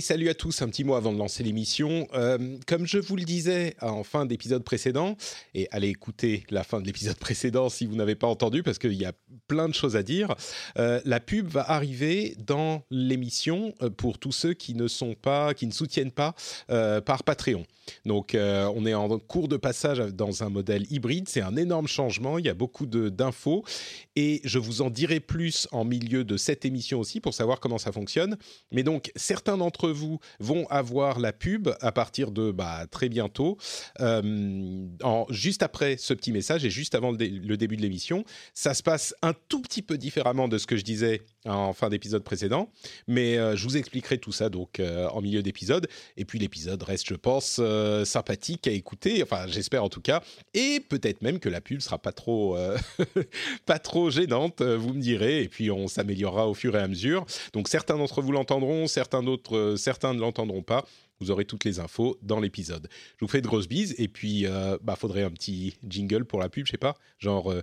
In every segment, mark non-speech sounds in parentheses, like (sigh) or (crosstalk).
Salut à tous, un petit mot avant de lancer l'émission. Euh, comme je vous le disais en fin d'épisode précédent, et allez écouter la fin de l'épisode (laughs) précédent si vous n'avez pas entendu, parce qu'il y a plein de choses à dire, euh, la pub va arriver dans l'émission euh, pour tous ceux qui ne sont pas, qui ne soutiennent pas par Patreon. Donc, on est en cours de passage dans un modèle hybride. C'est un énorme changement. Il y a beaucoup d'infos et je vous en dirai plus en milieu de cette émission aussi pour savoir comment ça fonctionne. Mais donc, certains d'entre vous vont avoir la pub à partir de bah, très bientôt, euh, juste après ce petit message et juste avant le, début de l'émission. Ça se passe un tout petit peu différemment de ce que je disais en fin d'épisode précédent, mais euh, je vous expliquerai tout ça donc euh, en milieu d'épisode. Et puis l'épisode reste, je pense, sympathique à écouter, enfin j'espère en tout cas, et peut-être même que la pub sera pas trop, (laughs) pas trop gênante, vous me direz, et puis on s'améliorera au fur et à mesure. Donc certains d'entre vous l'entendront, certains d'autres certains ne l'entendront pas. Vous aurez toutes les infos dans l'épisode. Je vous fais de grosses bises et puis euh, bah faudrait un petit jingle pour la pub, je sais pas, genre euh,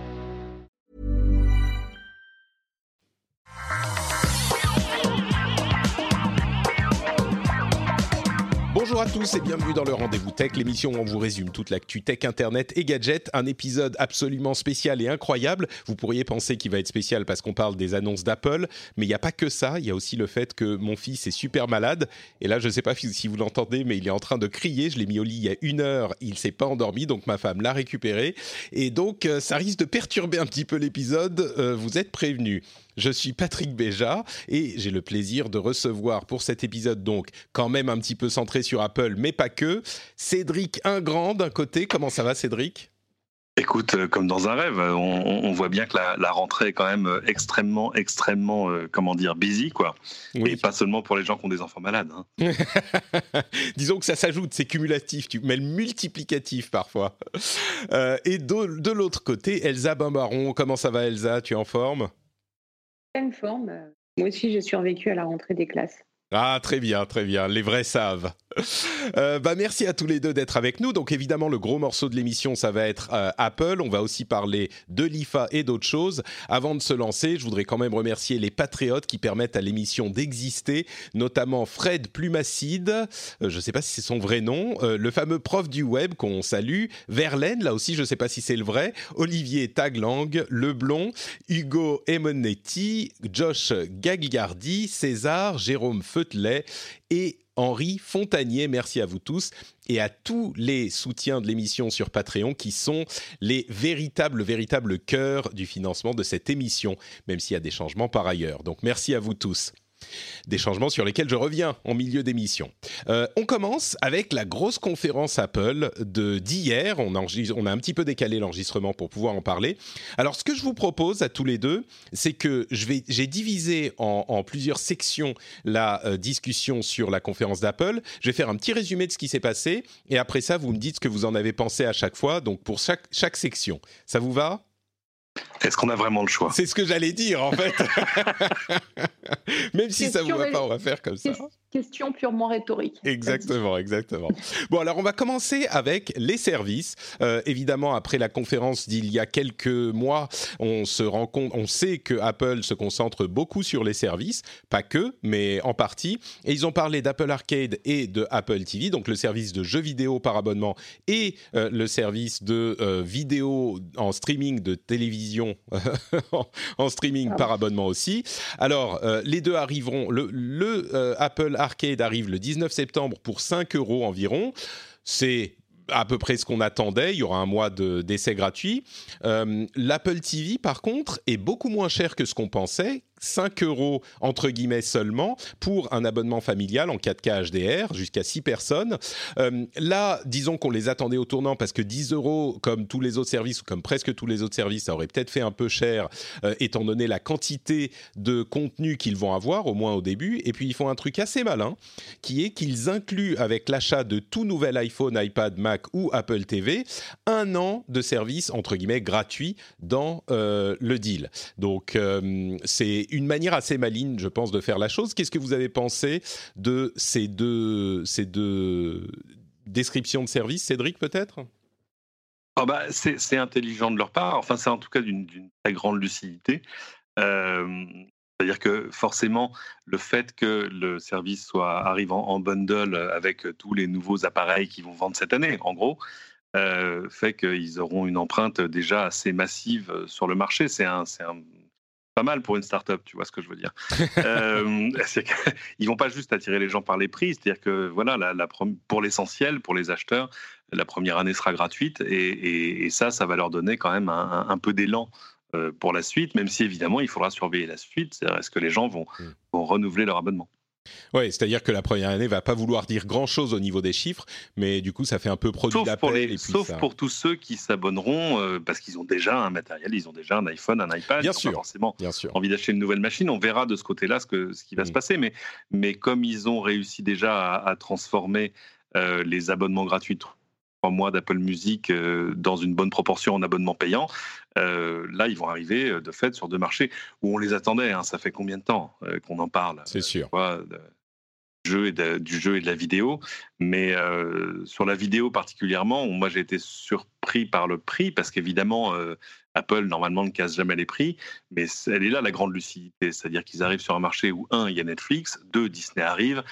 Bonjour à tous et bienvenue dans le Rendez-vous Tech, l'émission où on vous résume toute l'actu tech, internet et gadgets. Un épisode absolument spécial et incroyable. Vous pourriez penser qu'il va être spécial parce qu'on parle des annonces d'Apple, mais il n'y a pas que ça. Il y a aussi le fait que mon fils est super malade. Et là, je ne sais pas si vous l'entendez, mais il est en train de crier. Je l'ai mis au lit il y a une heure. Il s'est pas endormi, donc ma femme l'a récupéré. Et donc, euh, ça risque de perturber un petit peu l'épisode. Euh, vous êtes prévenus. Je suis Patrick Béja et j'ai le plaisir de recevoir pour cet épisode donc quand même un petit peu centré sur Apple, mais pas que, Cédric Ingrand d'un côté. Comment ça va Cédric? Écoute, euh, comme dans un rêve, on, voit bien que la, rentrée est quand même euh, extrêmement, extrêmement, euh, comment dire, busy, quoi. Et pas seulement pour les gens qui ont des enfants malades. Hein. (laughs) Disons que ça s'ajoute, c'est cumulatif, tu mets le multiplicatif parfois. et de, de l'autre côté, Elsa Bimbaron, comment ça va Elsa? Tu es en forme? Pleine forme. Moi aussi, j'ai survécu à la rentrée des classes. Ah, très bien, très bien. Les vrais savent. Euh, bah, merci à tous les deux d'être avec nous. Donc évidemment, le gros morceau de l'émission, ça va être euh, Apple. On va aussi parler de l'IFA et d'autres choses. Avant de se lancer, je voudrais quand même remercier les patriotes qui permettent à l'émission d'exister, notamment Fred Plumacide, euh, je ne sais pas si c'est son vrai nom, le fameux prof du web qu'on salue, Verlaine, là aussi je ne sais pas si c'est le vrai, Olivier Taglang, Leblon, Hugo Emonetti, Josh Gagliardi, César, Jérôme Feutelet et Henri Fontanier. Merci à vous tous et à tous les soutiens de l'émission sur Patreon qui sont les véritables, véritables cœurs du financement de cette émission, même s'il y a des changements par ailleurs. Donc merci à vous tous. Des changements sur lesquels je reviens en milieu d'émission. Euh, on commence avec la grosse conférence Apple de d'hier. On, a un petit peu décalé l'enregistrement pour pouvoir en parler. Alors, ce que je vous propose à tous les deux, c'est que j'ai divisé en, plusieurs sections la euh, discussion sur la conférence d'Apple. Je vais faire un petit résumé de ce qui s'est passé et après ça, vous me dites ce que vous en avez pensé à chaque fois. Donc, pour chaque, chaque section, ça vous va? Est-ce qu'on a vraiment le choix? C'est ce que j'allais dire en fait. (laughs) Même si ça ne vous va pas, on va faire comme ça. Question purement rhétorique. Exactement, exactement. bon, alors on va commencer avec les services. Euh, évidemment, après la conférence d'il y a quelques mois, on se rend compte, on sait que Apple se concentre beaucoup sur les services, pas que, mais en partie. Et ils ont parlé d'Apple Arcade et de Apple TV, donc le service de jeux vidéo par abonnement et euh, le service de euh, vidéo en streaming de télévision (laughs) en streaming ah par abonnement aussi. Alors, les deux arriveront. Le, le Apple Arcade arrive le 19 septembre pour 5 euros environ. C'est à peu près ce qu'on attendait. Il y aura un mois d'essai gratuit. Euh, L'Apple TV, par contre, est beaucoup moins cher que ce qu'on pensait. 5 euros entre guillemets seulement pour un abonnement familial en 4K HDR jusqu'à 6 personnes. Euh, là, disons qu'on les attendait au tournant parce que 10 euros, comme tous les autres services ou comme presque tous les autres services, ça aurait peut-être fait un peu cher euh, étant donné la quantité de contenu qu'ils vont avoir, au moins au début. Et puis ils font un truc assez malin qui est qu'ils incluent avec l'achat de tout nouvel iPhone, iPad, Mac ou Apple TV un an de service entre guillemets gratuit dans euh, le deal. Donc c'est une manière assez maligne, je pense, de faire la chose. Qu'est-ce que vous avez pensé de ces deux, descriptions de services, Cédric, peut-être? Oh bah, C'est intelligent de leur part, enfin c'est en tout cas d'une très grande lucidité. Euh, c'est-à-dire que forcément, le fait que le service soit arrive en, bundle avec tous les nouveaux appareils qu'ils vont vendre cette année, en gros, euh, fait qu'ils auront une empreinte déjà assez massive sur le marché. C'est un, un, pas mal pour une start-up, tu vois ce que je veux dire. (laughs) euh, ils vont pas juste attirer les gens par les prix, c'est-à-dire que voilà, la, pour l'essentiel, pour les acheteurs, la première année sera gratuite et, ça, ça va leur donner quand même un, peu d'élan euh, pour la suite, même si évidemment il faudra surveiller la suite. Est-ce que les gens vont, mm. vont renouveler leur abonnement oui, c'est-à-dire que la première année va pas vouloir dire grand-chose au niveau des chiffres, mais du coup, ça fait un peu produit d'appel. Sauf pour tous ceux qui s'abonneront euh, parce qu'ils ont déjà un matériel, ils ont déjà un iPhone, un iPad. Bien sûr. forcément Bien sûr. envie d'acheter une nouvelle machine. On verra de ce côté-là ce, que, ce qui va se mm. passer. Mais, mais comme ils ont réussi déjà à, transformer euh, les abonnements gratuits mois d'Apple Music euh, dans une bonne proportion en abonnement payant, euh, là, ils vont arriver euh, de fait sur deux marchés où on les attendait. Hein. ça fait combien de temps qu'on en parle C'est sûr. du jeu, et de, du jeu et de la vidéo. Mais sur la vidéo particulièrement, moi j'ai été surpris par le prix parce qu'évidemment, Apple normalement ne casse jamais les prix, mais elle est là la grande lucidité. C'est-à-dire qu'ils arrivent sur un marché où, un, il y a Netflix, deux, Disney arrive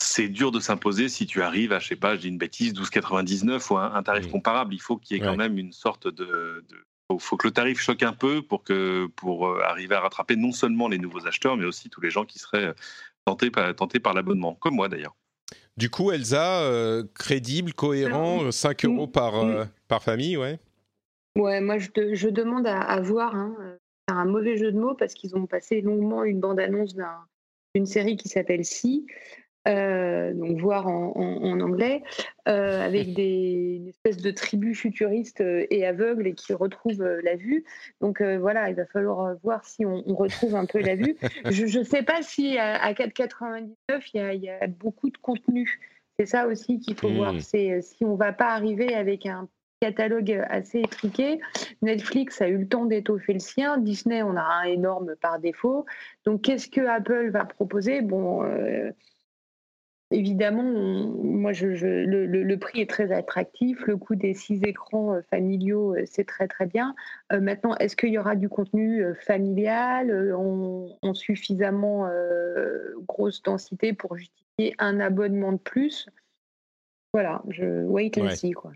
c'est dur de s'imposer si tu arrives à, je sais pas, je dis une bêtise, 12,99 ou un, tarif comparable. Il faut qu'il y ait quand même une sorte de, Il faut que le tarif choque un peu pour, que, pour euh, arriver à rattraper non seulement les nouveaux acheteurs, mais aussi tous les gens qui seraient euh, tentés, tentés par l'abonnement, comme moi d'ailleurs. Du coup, Elsa, euh, crédible, cohérent, 5 euros par, par famille, ouais. Ouais, moi je, je demande à, voir, hein, un mauvais jeu de mots, parce qu'ils ont passé longuement une bande-annonce d'une série qui s'appelle Si, euh, donc voir en, anglais, euh, avec (laughs) des, une espèce de tribu futuriste euh, et aveugle et qui retrouve la vue. Donc voilà, il va falloir voir si on, retrouve un peu la vue. (laughs) Je ne sais pas si à, 4,99 il y, a, beaucoup de contenu. C'est ça aussi qu'il faut voir. Hmm. C'est si on va pas arriver avec un catalogue assez étriqué. Netflix a eu le temps d'étoffer le sien. Disney, on a un énorme par défaut. Donc, qu'est-ce que Apple va proposer? Bon, Évidemment, moi, je, le, prix est très attractif. Le coût des six écrans euh, familiaux, euh, c'est très très bien. Euh, maintenant, est-ce qu'il y aura du contenu familial? En, suffisamment grosse densité pour justifier un abonnement de plus? Voilà, je wait and see quoi.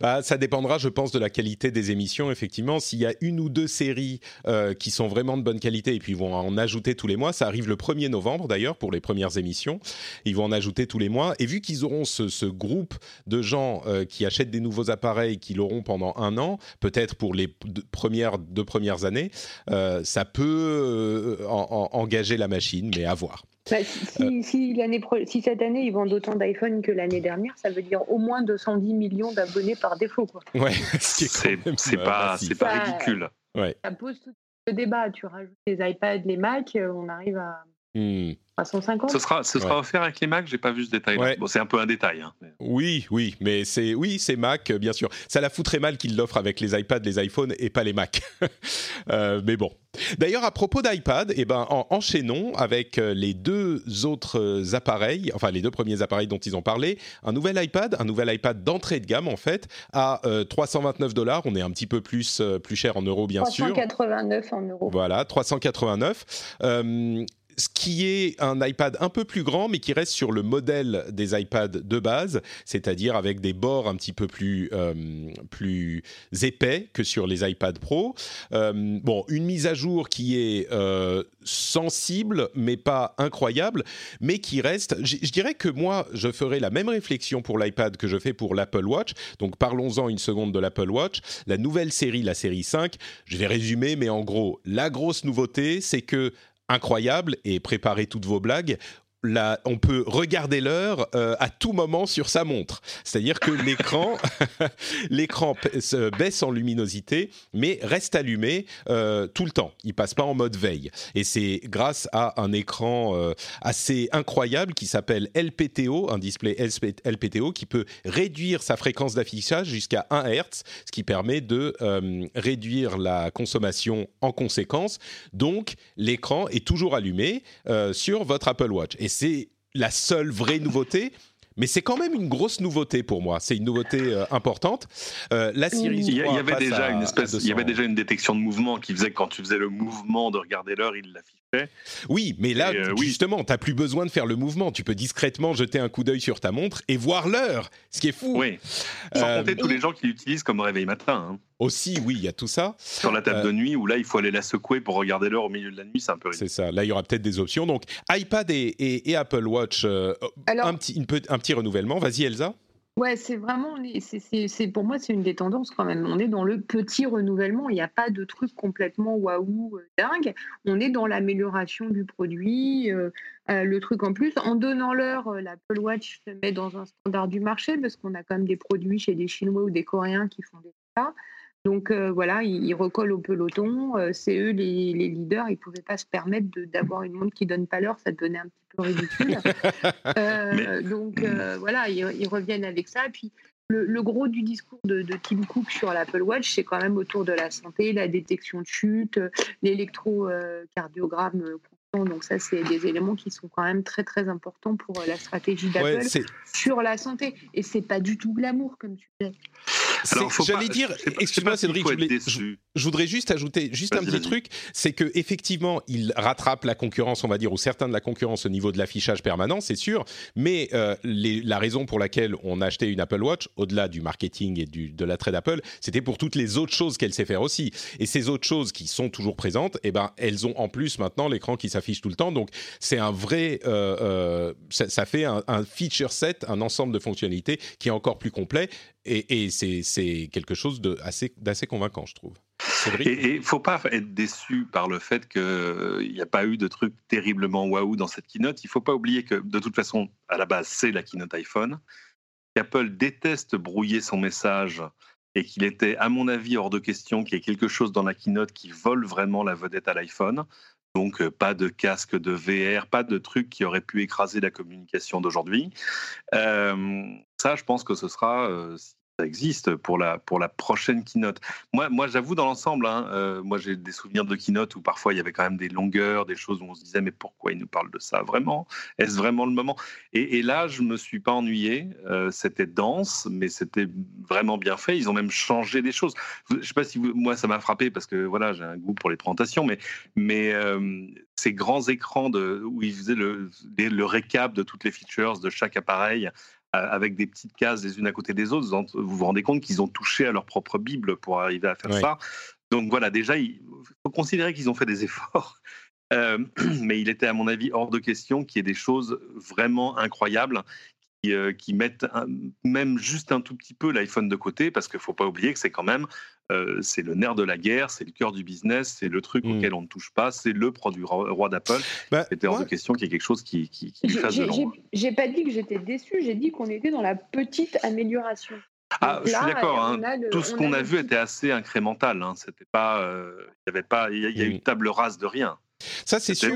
Bah, ça dépendra, je pense, de la qualité des émissions. Effectivement, s'il y a une ou deux séries euh, qui sont vraiment de bonne qualité et puis ils vont en ajouter tous les mois, ça arrive le 1er novembre d'ailleurs pour les premières émissions. Ils vont en ajouter tous les mois et vu qu'ils auront ce, groupe de gens euh, qui achètent des nouveaux appareils, qui l'auront pendant un an, peut-être pour les deux premières deux premières années, euh, ça peut engager la machine, mais à voir. Bah, si, si, cette année ils vendent autant d'iPhone que l'année dernière, ça veut dire au moins 210 millions d'abonnés par défaut. Quoi. Ouais, (laughs) c'est pas, pas ridicule. Ouais. Ça pose tout le débat. Tu rajoutes les iPads, les Mac, euh, on arrive à. Hmm. 150 Ce sera, ce sera offert avec les Mac, j'ai pas vu ce détail. Bon, c'est un peu un détail. Hein, oui, oui, mais c'est oui, c'est Mac, bien sûr. Ça la foutrait mal qu'ils l'offrent avec les iPads, les iPhones et pas les Mac. (laughs) euh, mais bon. D'ailleurs, à propos d'iPad, eh ben, en, enchaînons avec euh, les deux autres euh, appareils, enfin les deux premiers appareils dont ils ont parlé. Un nouvel iPad, un nouvel iPad d'entrée de gamme en fait, à 329 euh, dollars. On est un petit peu plus plus cher en euros, bien sûr. 389 en euros. Voilà, 389 ce qui est un iPad un peu plus grand, mais qui reste sur le modèle des iPads de base, c'est-à-dire avec des bords un petit peu plus, euh, plus épais que sur les iPad Pro. Euh, bon, une mise à jour qui est euh, sensible, mais pas incroyable, mais qui reste. Je dirais que moi, je ferai la même réflexion pour l'iPad que je fais pour l'Apple Watch. Donc, parlons-en une seconde de l'Apple Watch. La nouvelle série, la série 5, je vais résumer, mais en gros, la grosse nouveauté, c'est que incroyable et préparez toutes vos blagues on peut regarder l'heure euh, à tout moment sur sa montre. C'est-à-dire que (laughs) l'écran, (laughs) l'écran se baisse en luminosité, mais reste allumé euh, tout le temps. Il passe pas en mode veille. Et c'est grâce à un écran euh, assez incroyable qui s'appelle LPTO, un display LPTO qui peut réduire sa fréquence d'affichage jusqu'à 1 Hz, ce qui permet de réduire la consommation en conséquence. Donc, l'écran est toujours allumé sur votre Apple Watch. Et c'est la seule vraie nouveauté. Mais c'est quand même une grosse nouveauté pour moi. C'est une nouveauté euh, importante. Euh, la Series il y, avait déjà une espèce, il y avait déjà une détection de mouvement qui faisait que quand tu faisais le mouvement de regarder l'heure, il l'affichait. Oui, mais là, euh, justement, tu n'as plus besoin de faire le mouvement. Tu peux discrètement jeter un coup d'œil sur ta montre et voir l'heure, ce qui est fou. Oui. Sans compter tous les gens qui l'utilisent comme réveil matin. Hein. Aussi, oui, il y a tout ça. Sur la table de nuit, où là, il faut aller la secouer pour regarder l'heure au milieu de la nuit, c'est un peu C'est ça. Là, il y aura peut-être des options. Donc, iPad et, Apple Watch, un, petit, un petit renouvellement. Vas-y, Elsa. Ouais, c'est vraiment, c'est pour moi, c'est une des tendances quand même. On est dans le petit renouvellement. Il n'y a pas de truc complètement waouh euh, dingue. On est dans l'amélioration du produit. Euh, euh, le truc en plus, en donnant l'heure, l'Apple Watch se met dans un standard du marché parce qu'on a quand même des produits chez des Chinois ou des Coréens qui font des ça. Donc voilà, ils, recollent au peloton. c'est eux les, leaders. Ils ne pouvaient pas se permettre d'avoir une montre qui donne pas l'heure. Ça devenait un petit ridicule. (laughs) Euh, donc euh, voilà, ils, reviennent avec ça. Puis le, gros du discours de, Tim Cook sur l'Apple Watch, c'est quand même autour de la santé, la détection de chute, l'électrocardiogramme donc ça, c'est des éléments qui sont quand même très très importants pour la stratégie d'Apple sur la santé. Et c'est pas du tout glamour, comme tu disais. J'allais dire, excuse-moi Cédric, je, voudrais juste ajouter juste un petit truc, c'est que effectivement, il rattrape la concurrence, on va dire, ou certains de la concurrence au niveau de l'affichage permanent, c'est sûr. Mais euh, la raison pour laquelle on a acheté une Apple Watch, au-delà du marketing et du, de l'attrait d'Apple, c'était pour toutes les autres choses qu'elle sait faire aussi. Et ces autres choses qui sont toujours présentes, eh ben, elles ont en plus maintenant l'écran qui s'affiche tout le temps. Donc c'est un vrai, euh, euh, ça, fait un, un feature set, un ensemble de fonctionnalités qui est encore plus complet et, c'est quelque chose d'assez convaincant, je trouve. Et il ne faut pas être déçu par le fait qu'il n'y a pas eu de truc terriblement waouh dans cette keynote. Il ne faut pas oublier que de toute façon, à la base, c'est la keynote iPhone. Apple déteste brouiller son message et qu'il était, à mon avis, hors de question qu'il y ait quelque chose dans la keynote qui vole vraiment la vedette à l'iPhone. Donc, euh, pas de casque de VR, pas de truc qui aurait pu écraser la communication d'aujourd'hui. Euh, ça, je pense que ce sera, euh, ça existe pour la, pour la prochaine keynote. Moi, moi j'avoue, dans l'ensemble, hein, euh, moi j'ai des souvenirs de keynote où parfois il y avait quand même des longueurs, des choses où on se disait mais pourquoi il nous parle de ça vraiment? Est-ce vraiment le moment? Et, là, je me suis pas ennuyé. Euh, c'était dense, mais c'était vraiment bien fait. Ils ont même changé des choses. Je sais pas si moi ça m'a frappé parce que voilà, j'ai un goût pour les présentations, mais, mais euh, ces grands écrans de, où ils faisaient le, le récap de toutes les features de chaque appareil avec des petites cases les unes à côté des autres, vous vous rendez compte qu'ils ont touché à leur propre Bible pour arriver à faire ça. Donc voilà, déjà, il faut considérer qu'ils ont fait des (laughs) efforts. Euh, (clears throat) mais il était, à mon avis, hors de question qu'il y ait des choses vraiment incroyables euh, qui, mettent même juste un tout petit peu l'iPhone de côté, parce qu'il ne faut pas oublier que c'est quand même euh, c'est le nerf de la guerre, c'est le cœur du business, c'est le truc mmh. auquel on ne touche pas, c'est le produit roi d'Apple. Bah, C'était hors de question qu'il y ait quelque chose qui, qui, qui lui fasse de l'ombre. J'ai pas dit que j'étais déçu, j'ai dit qu'on était dans la petite amélioration. Ah, je suis d'accord. Hein. Tout ce qu'on a, vu était assez incrémental. Hein. C'était pas, euh, il y avait pas, il y, a, y a une mmh. table rase de rien. Ça, c'est sûr,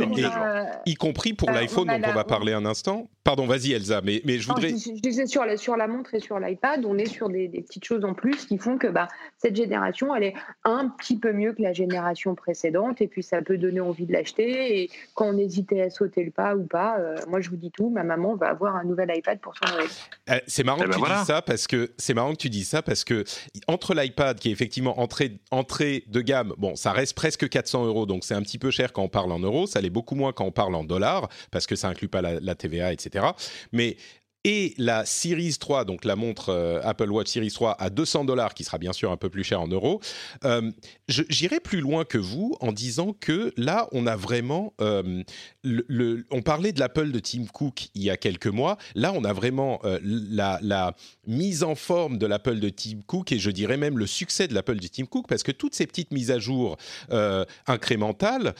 y compris pour l'iPhone dont on va parler un instant. Pardon, vas-y Elsa, mais, mais je voudrais... je, disais sur la, sur la montre et sur l'iPad, on est sur des, petites choses en plus qui font que bah, cette génération, elle est un petit peu mieux que la génération précédente, et puis ça peut donner envie de l'acheter, et quand on hésitait à sauter le pas ou pas, euh, moi je vous dis tout, ma maman va avoir un nouvel iPad pour son Noël. Euh, c'est marrant, eh que ben tu dis ça parce que, c'est marrant que tu dis ça parce que entre l'iPad qui est effectivement entrée, entrée de gamme, bon, ça reste presque 400 euros, donc c'est un petit peu cher quand parle en euros, ça l'est beaucoup moins quand on parle en dollars, parce que ça inclut pas la, la TVA, etc. Mais et la Series 3, donc la montre euh, Apple Watch Series 3 à 200 dollars, qui sera bien sûr un peu plus cher en euros. Euh, J'irai plus loin que vous en disant que là, on a vraiment, euh, on parlait de l'Apple de Tim Cook il y a quelques mois. Là, on a vraiment la, mise en forme de l'Apple de Tim Cook et je dirais même le succès de l'Apple de Tim Cook parce que toutes ces petites mises à jour incrémentales,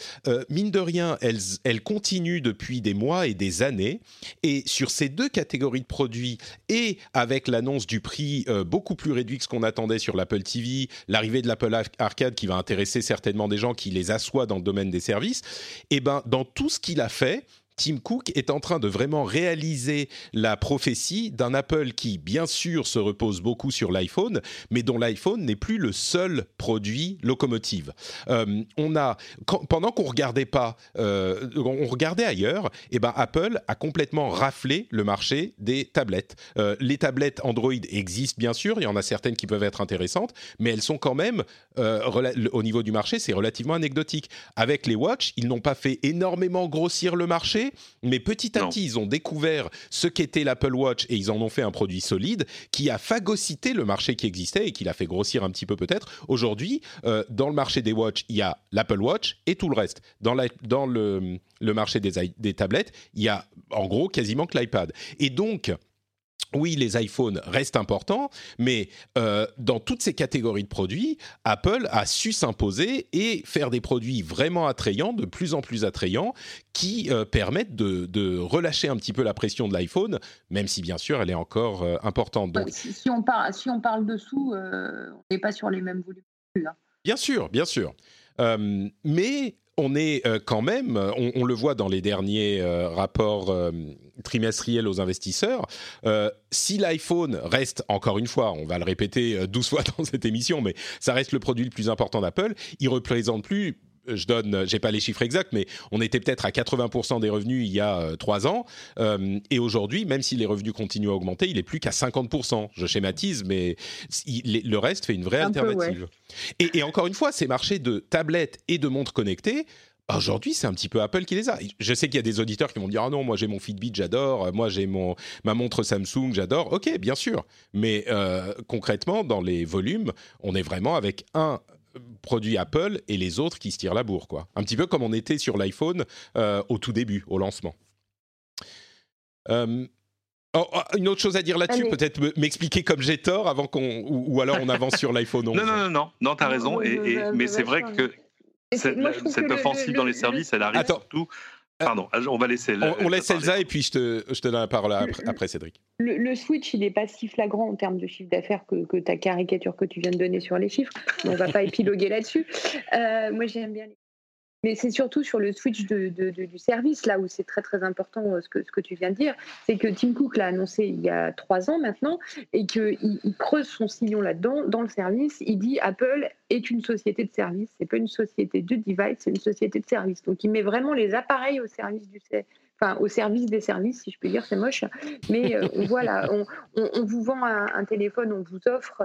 mine de rien, elles continuent depuis des mois et des années. Et sur ces deux catégories de produits et avec l'annonce du prix euh, beaucoup plus réduit que ce qu'on attendait sur l'Apple TV, l'arrivée de l'Apple Arcade qui va intéresser certainement des gens qui les assoient dans le domaine des services, et eh ben dans tout ce qu'il a fait, Tim Cook est en train de vraiment réaliser la prophétie d'un Apple qui, bien sûr, se repose beaucoup sur l'iPhone, mais dont l'iPhone n'est plus le seul produit locomotive. Euh, on a, pendant qu'on regardait pas, euh, on regardait ailleurs, et eh ben Apple a complètement raflé le marché des tablettes. Euh, les tablettes Android existent bien sûr, il y en a certaines qui peuvent être intéressantes, mais elles sont quand même au niveau du marché, c'est relativement anecdotique. Avec les Watch, ils n'ont pas fait énormément grossir le marché mais petit à petit, ils ont découvert ce qu'était l'Apple Watch et ils en ont fait un produit solide qui a phagocyté le marché qui existait et qui l'a fait grossir un petit peu peut-être. Aujourd'hui, euh, dans le marché des watches, il y a l'Apple Watch et tout le reste. Dans, dans le, le, marché des, des tablettes, il y a en gros quasiment que l'iPad. Et donc, oui, les iPhones restent importants, mais euh, dans toutes ces catégories de produits, Apple a su s'imposer et faire des produits vraiment attrayants, de plus en plus attrayants, qui euh, permettent de, relâcher un petit peu la pression de l'iPhone, même si bien sûr elle est encore euh, importante. Donc, si, on parle, si on parle dessous, on n'est pas sur les mêmes volumes. Hein. Bien sûr, bien sûr. mais on est quand même, on, le voit dans les derniers rapports euh, trimestriels aux investisseurs, si l'iPhone reste, encore une fois, on va le répéter 12 fois (laughs) dans cette émission, mais ça reste le produit le plus important d'Apple, il représente plus je donne, j'ai pas les chiffres exacts, mais on était peut-être à 80% des revenus il y a trois ans, et aujourd'hui, même si les revenus continuent à augmenter, il est plus qu'à 50%. Je schématise, mais le reste fait une vraie alternative. et, encore une fois, ces marchés de tablettes et de montres connectées, Aujourd'hui, c'est un petit peu Apple qui les a. Je sais qu'il y a des auditeurs qui vont dire ah non, moi j'ai mon Fitbit, j'adore. Moi j'ai mon ma montre Samsung, j'adore. Ok, bien sûr. Mais euh, concrètement, dans les volumes, on est vraiment avec un produit Apple et les autres qui se tirent la bourre, quoi. Un petit peu comme on était sur l'iPhone euh, au tout début, au lancement. Euh, oh, oh, une autre chose à dire là-dessus, peut-être m'expliquer comme j'ai tort avant qu'on ou, alors on avance sur l'iPhone (laughs) 11. Non, non, non, non, non, t'as raison. Et, mais c'est vrai que cette, offensive dans les services, elle arrive surtout euh, Pardon, on va laisser. on, laisse Elsa et puis je te, je te donne la parole après, Cédric. Le, switch, il n'est pas si flagrant en termes de chiffre d'affaires que, que, ta caricature que tu viens de donner sur les chiffres. on ne va pas (laughs) épiloguer là-dessus. Euh, moi, j'aime bien les mais c'est surtout sur le switch du service, là où c'est très très important euh, ce que, ce que tu viens de dire, c'est que Tim Cook l'a annoncé il y a trois ans maintenant et qu'il il creuse son sillon là-dedans, dans le service. Il dit Apple est une société de service, c'est pas une société de device, c'est une société de service. Donc il met vraiment les appareils au service du, Enfin, au service des services, si je peux dire, c'est moche. Mais euh, (laughs) voilà, on, on, vous vend un, un, téléphone, on vous offre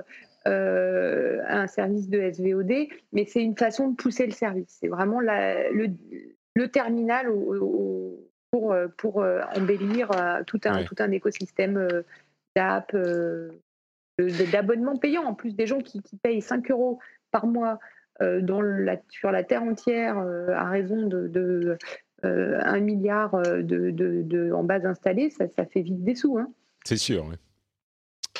euh, un service de SVOD, mais c'est une façon de pousser le service. C'est vraiment le, terminal pour, pour euh, embellir euh, tout un, tout un écosystème d'app, d'abonnements payants. En plus, des gens qui, payent 5 euros par mois dans la, sur la terre entière à raison de, 1 milliard de, en base installée, ça, ça fait vite des sous. Hein. C'est sûr. Oui.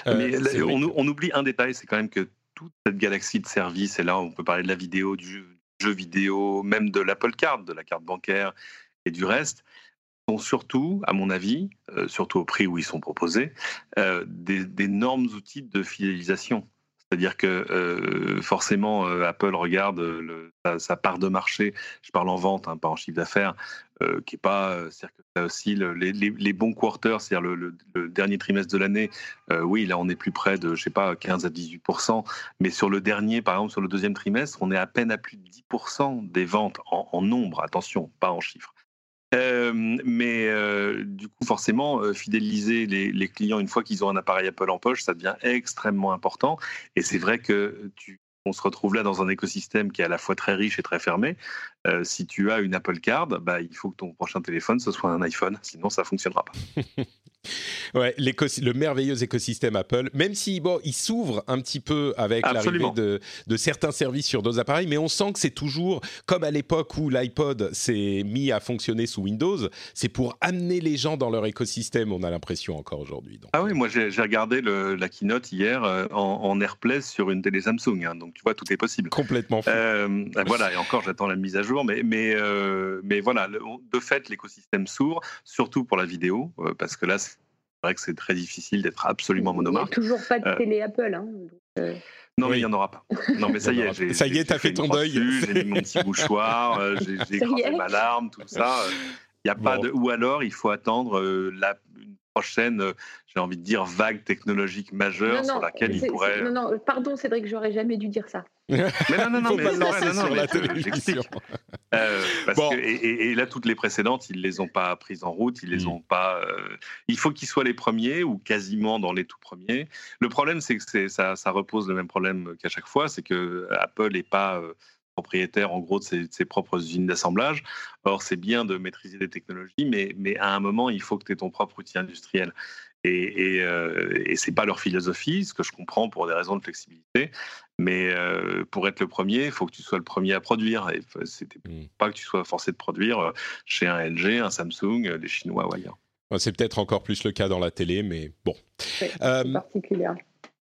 Euh, Mais on, oublie un détail, c'est quand même que toute cette galaxie de services, et là on peut parler de la vidéo, du jeu, vidéo, même de l'Apple Card, de la carte bancaire et du reste, sont surtout, à mon avis, euh, surtout au prix où ils sont proposés, euh, d'énormes outils de fidélisation. C'est-à-dire que euh, forcément, euh, Apple regarde euh, sa, part de marché, je parle en vente, hein, pas en chiffre d'affaires, qui n'est pas. c'est-à-dire que aussi les, bons quarters, c'est-à-dire le, dernier trimestre de l'année, oui, là on est plus près de, je sais pas, 15 à 18% mais sur le dernier, par exemple, sur le deuxième trimestre, on est à peine à plus de 10% des ventes en nombre, attention, pas en chiffres. Euh, mais euh, du coup, forcément, euh, fidéliser les, clients une fois qu'ils ont un appareil Apple en poche, ça devient extrêmement important. Et c'est vrai que on se retrouve là dans un écosystème qui est à la fois très riche et très fermé. Euh, si tu as une Apple Card, bah, il faut que ton prochain téléphone ce soit un iPhone, sinon ça fonctionnera pas. (laughs) ouais, le merveilleux écosystème Apple, même si bon, il s'ouvre un petit peu avec l'arrivée de, de, certains services sur d'autres appareils, mais on sent que c'est toujours comme à l'époque où l'iPod s'est mis à fonctionner sous Windows, c'est pour amener les gens dans leur écosystème. On a l'impression encore aujourd'hui. Ah oui, moi j'ai regardé le, la keynote hier euh, en, en, AirPlay sur une télé Samsung, hein, donc tu vois tout est possible. Complètement. Euh, voilà, et encore j'attends la mise à jour, mais mais euh, mais voilà, de fait l'écosystème s'ouvre, surtout pour la vidéo, parce que là c'est vrai que c'est très difficile d'être absolument monomarque. Il n'y a toujours pas de télé Apple. Hein, non, mais il n'y en aura pas. Non, mais ça y est. (laughs) Ça y est, t'as fait ton deuil. J'ai mis mon petit (laughs) mouchoir, j'ai écrasé ma larme, tout ça. Il y a pas de. Ou alors, il faut attendre la, prochaine, euh, j'ai envie de dire, vague technologique majeure sur laquelle il pourrait. Non, non, pardon, Cédric, j'aurais jamais dû dire ça. (laughs) mais non, non, non, mais, non, non, mais j'explique. (laughs) Euh, et, là, toutes les précédentes, ils les ont pas prises en route, ils les mm. ont pas. Euh, il faut qu'ils soient les premiers ou quasiment dans les tout premiers. Le problème, c'est que ça, ça repose le même problème qu'à chaque fois, c'est que Apple n'est pas propriétaire en gros de ses, propres usines d'assemblage. Or, c'est bien de maîtriser des technologies, mais, mais à un moment, il faut que tu aies ton propre outil industriel. Et, et, euh, et c'est pas leur philosophie, ce que je comprends pour des raisons de flexibilité. Mais euh, pour être le premier, il faut que tu sois le premier à produire. Et c'était mmh. pas que tu sois forcé de produire euh, chez un LG, un Samsung, des Chinois ou ailleurs. C'est peut-être encore plus le cas dans la télé, mais bon. C'est particulier.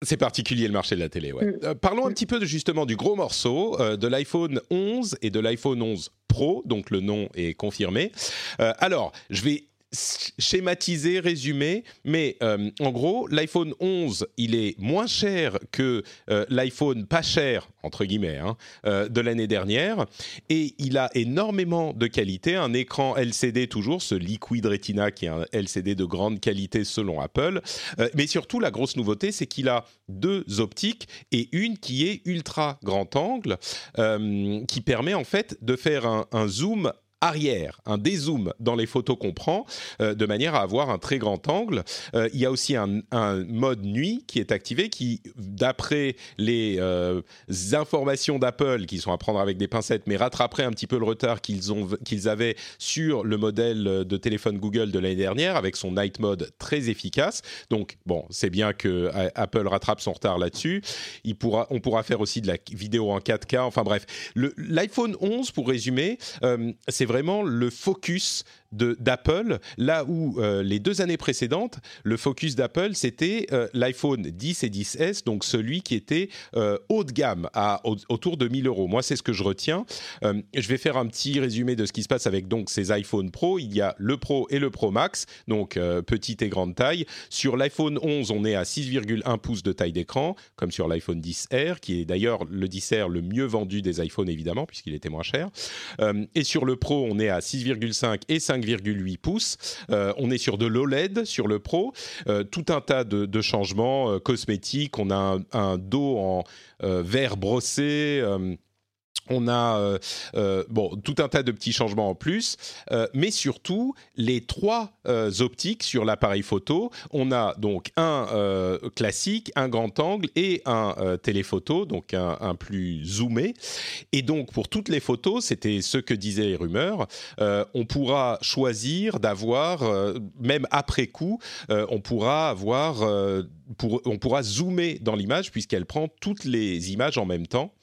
C'est particulier le marché de la télé, ouais. Mm. Euh, parlons un mm. petit peu de, justement du gros morceau euh, de l'iPhone 11 et de l'iPhone 11 Pro, donc le nom est confirmé. Euh, alors, je vais schématiser, résumer, mais euh, en gros, l'iPhone 11, il est moins cher que euh, l'iPhone pas cher, entre guillemets, hein, euh, de l'année dernière, et il a énormément de qualité, un écran LCD toujours, ce Liquid Retina qui est un LCD de grande qualité selon Apple, mais surtout la grosse nouveauté, c'est qu'il a deux optiques et une qui est ultra grand angle, qui permet en fait de faire un zoom arrière, un dézoom dans les photos qu'on prend, euh, de manière à avoir un très grand angle. Euh, il y a aussi un, mode nuit qui est activé, qui, d'après les euh, informations d'Apple, qui sont à prendre avec des pincettes, mais rattraperait un petit peu le retard qu'ils ont qu'ils avaient sur le modèle de téléphone Google de l'année dernière, avec son night mode très efficace. Donc, bon, c'est bien que Apple rattrape son retard là-dessus. Il pourra, on pourra faire aussi de la vidéo en 4K. Enfin bref, l'iPhone 11, pour résumer, c'est vraiment le focus d'Apple, là où euh, les deux années précédentes, le focus d'Apple, c'était euh, l'iPhone 10 et 10S, donc celui qui était euh, haut de gamme, à, autour de 1000 euros. Moi, c'est ce que je retiens. je vais faire un petit résumé de ce qui se passe avec donc ces iPhone Pro. Il y a le Pro et le Pro Max, donc petite et grande taille. Sur l'iPhone 11, on est à 6,1 pouces de taille d'écran, comme sur l'iPhone 10R, qui est d'ailleurs le 10R le mieux vendu des iPhones, évidemment, puisqu'il était moins cher. et sur le Pro, on est à 6,5 et 5 5,8 pouces. Euh, on est sur de l'OLED sur le Pro. Euh, tout un tas de, changements euh, cosmétiques. On a un, un dos en verre brossé on a euh, euh, bon tout un tas de petits changements en plus, euh, mais surtout les trois optiques sur l'appareil photo. On a donc un classique, un grand angle et un téléphoto, donc un, plus zoomé. Et donc pour toutes les photos, c'était ce que disaient les rumeurs, on pourra choisir d'avoir, même après coup, on pourra avoir on pourra zoomer dans l'image puisqu'elle prend toutes les images en même temps.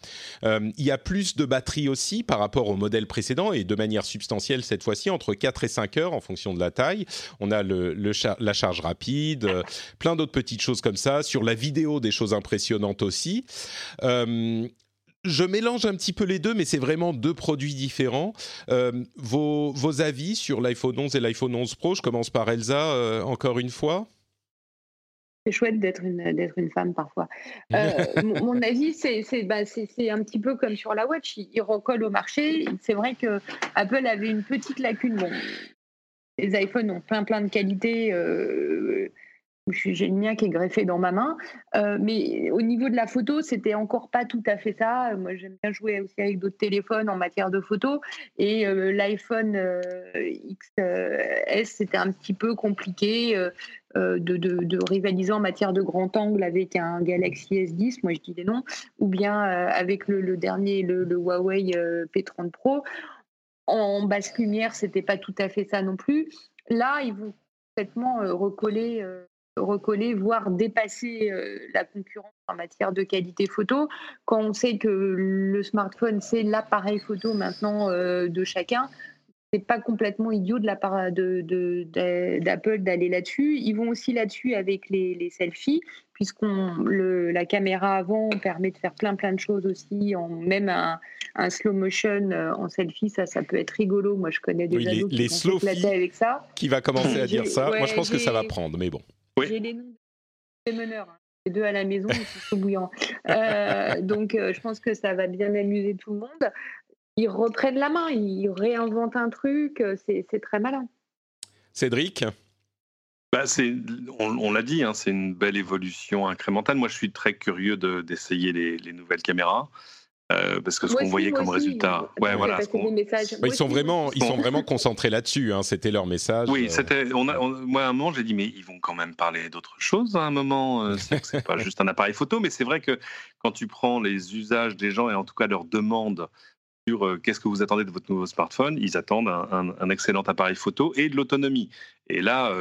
Il y a plus de batterie aussi par rapport au modèle précédent et de manière substantielle cette fois-ci, entre 4 et 5 heures en fonction de la taille. On a le, la charge rapide, euh, plein d'autres petites choses comme ça. Sur la vidéo, des choses impressionnantes aussi. Euh, je mélange un petit peu les deux, mais c'est vraiment deux produits différents. vos, vos, avis sur l'iPhone 11 et l'iPhone 11 Pro, je commence par Elsa, encore une fois c'est chouette d'être une, d'être une femme parfois. Euh, (laughs) mon, avis, c'est, c'est, bah, c'est, c'est un petit peu comme sur la Watch, il, recolle au marché. C'est vrai que Apple avait une petite lacune. Bon, les iPhones ont plein plein de qualités. Euh, j'ai le mien qui est greffé dans ma main. Euh, mais au niveau de la photo, c'était encore pas tout à fait ça. Moi, j'aime bien jouer aussi avec d'autres téléphones en matière de photo. Et euh, l'iPhone euh, XS, c'était un petit peu compliqué de, de, rivaliser en matière de grand angle avec un Galaxy S10, moi je dis des noms, ou bien avec le, dernier, le, Huawei P30 Pro. En basse lumière, c'était pas tout à fait ça non plus. Là, ils vont complètement recoller recoller, voire dépasser euh, la concurrence en matière de qualité photo. Quand on sait que le smartphone, c'est l'appareil photo maintenant euh, de chacun, c'est pas complètement idiot de la part d'Apple de, d'aller là-dessus. Ils vont aussi là-dessus avec les, selfies, puisqu'on la caméra avant permet de faire plein plein de choses aussi, en, même un, slow motion euh, en selfie, ça, ça peut être rigolo. Moi, je connais des oui, les, les avec ça. Qui va commencer à dire ça Moi, je pense que ça va prendre, mais bon. J'ai les noms des meneurs. Hein. Les deux à la maison, ils sont (laughs) bouillants. Euh, donc, euh, je pense que ça va bien amuser tout le monde. Ils reprennent la main, ils réinventent un truc, euh, c'est très malin. Cédric? Bah, on, l'a dit, hein, c'est une belle évolution incrémentale. Moi, je suis très curieux d'essayer les, nouvelles caméras. Euh, parce que ce qu'on voyait comme résultat, ouais, voilà, ils sont vraiment, ils sont vraiment concentrés là-dessus. Hein, c'était leur message. Oui, euh. c'était. On a, moi, à un moment, j'ai dit, mais ils vont quand même parler d'autre chose. À un moment, euh, c'est pas (laughs) juste un appareil photo, mais c'est vrai que quand tu prends les usages des gens et en tout cas leurs demandes sur qu'est-ce que vous attendez de votre nouveau smartphone, ils attendent un, excellent appareil photo et de l'autonomie. Et là,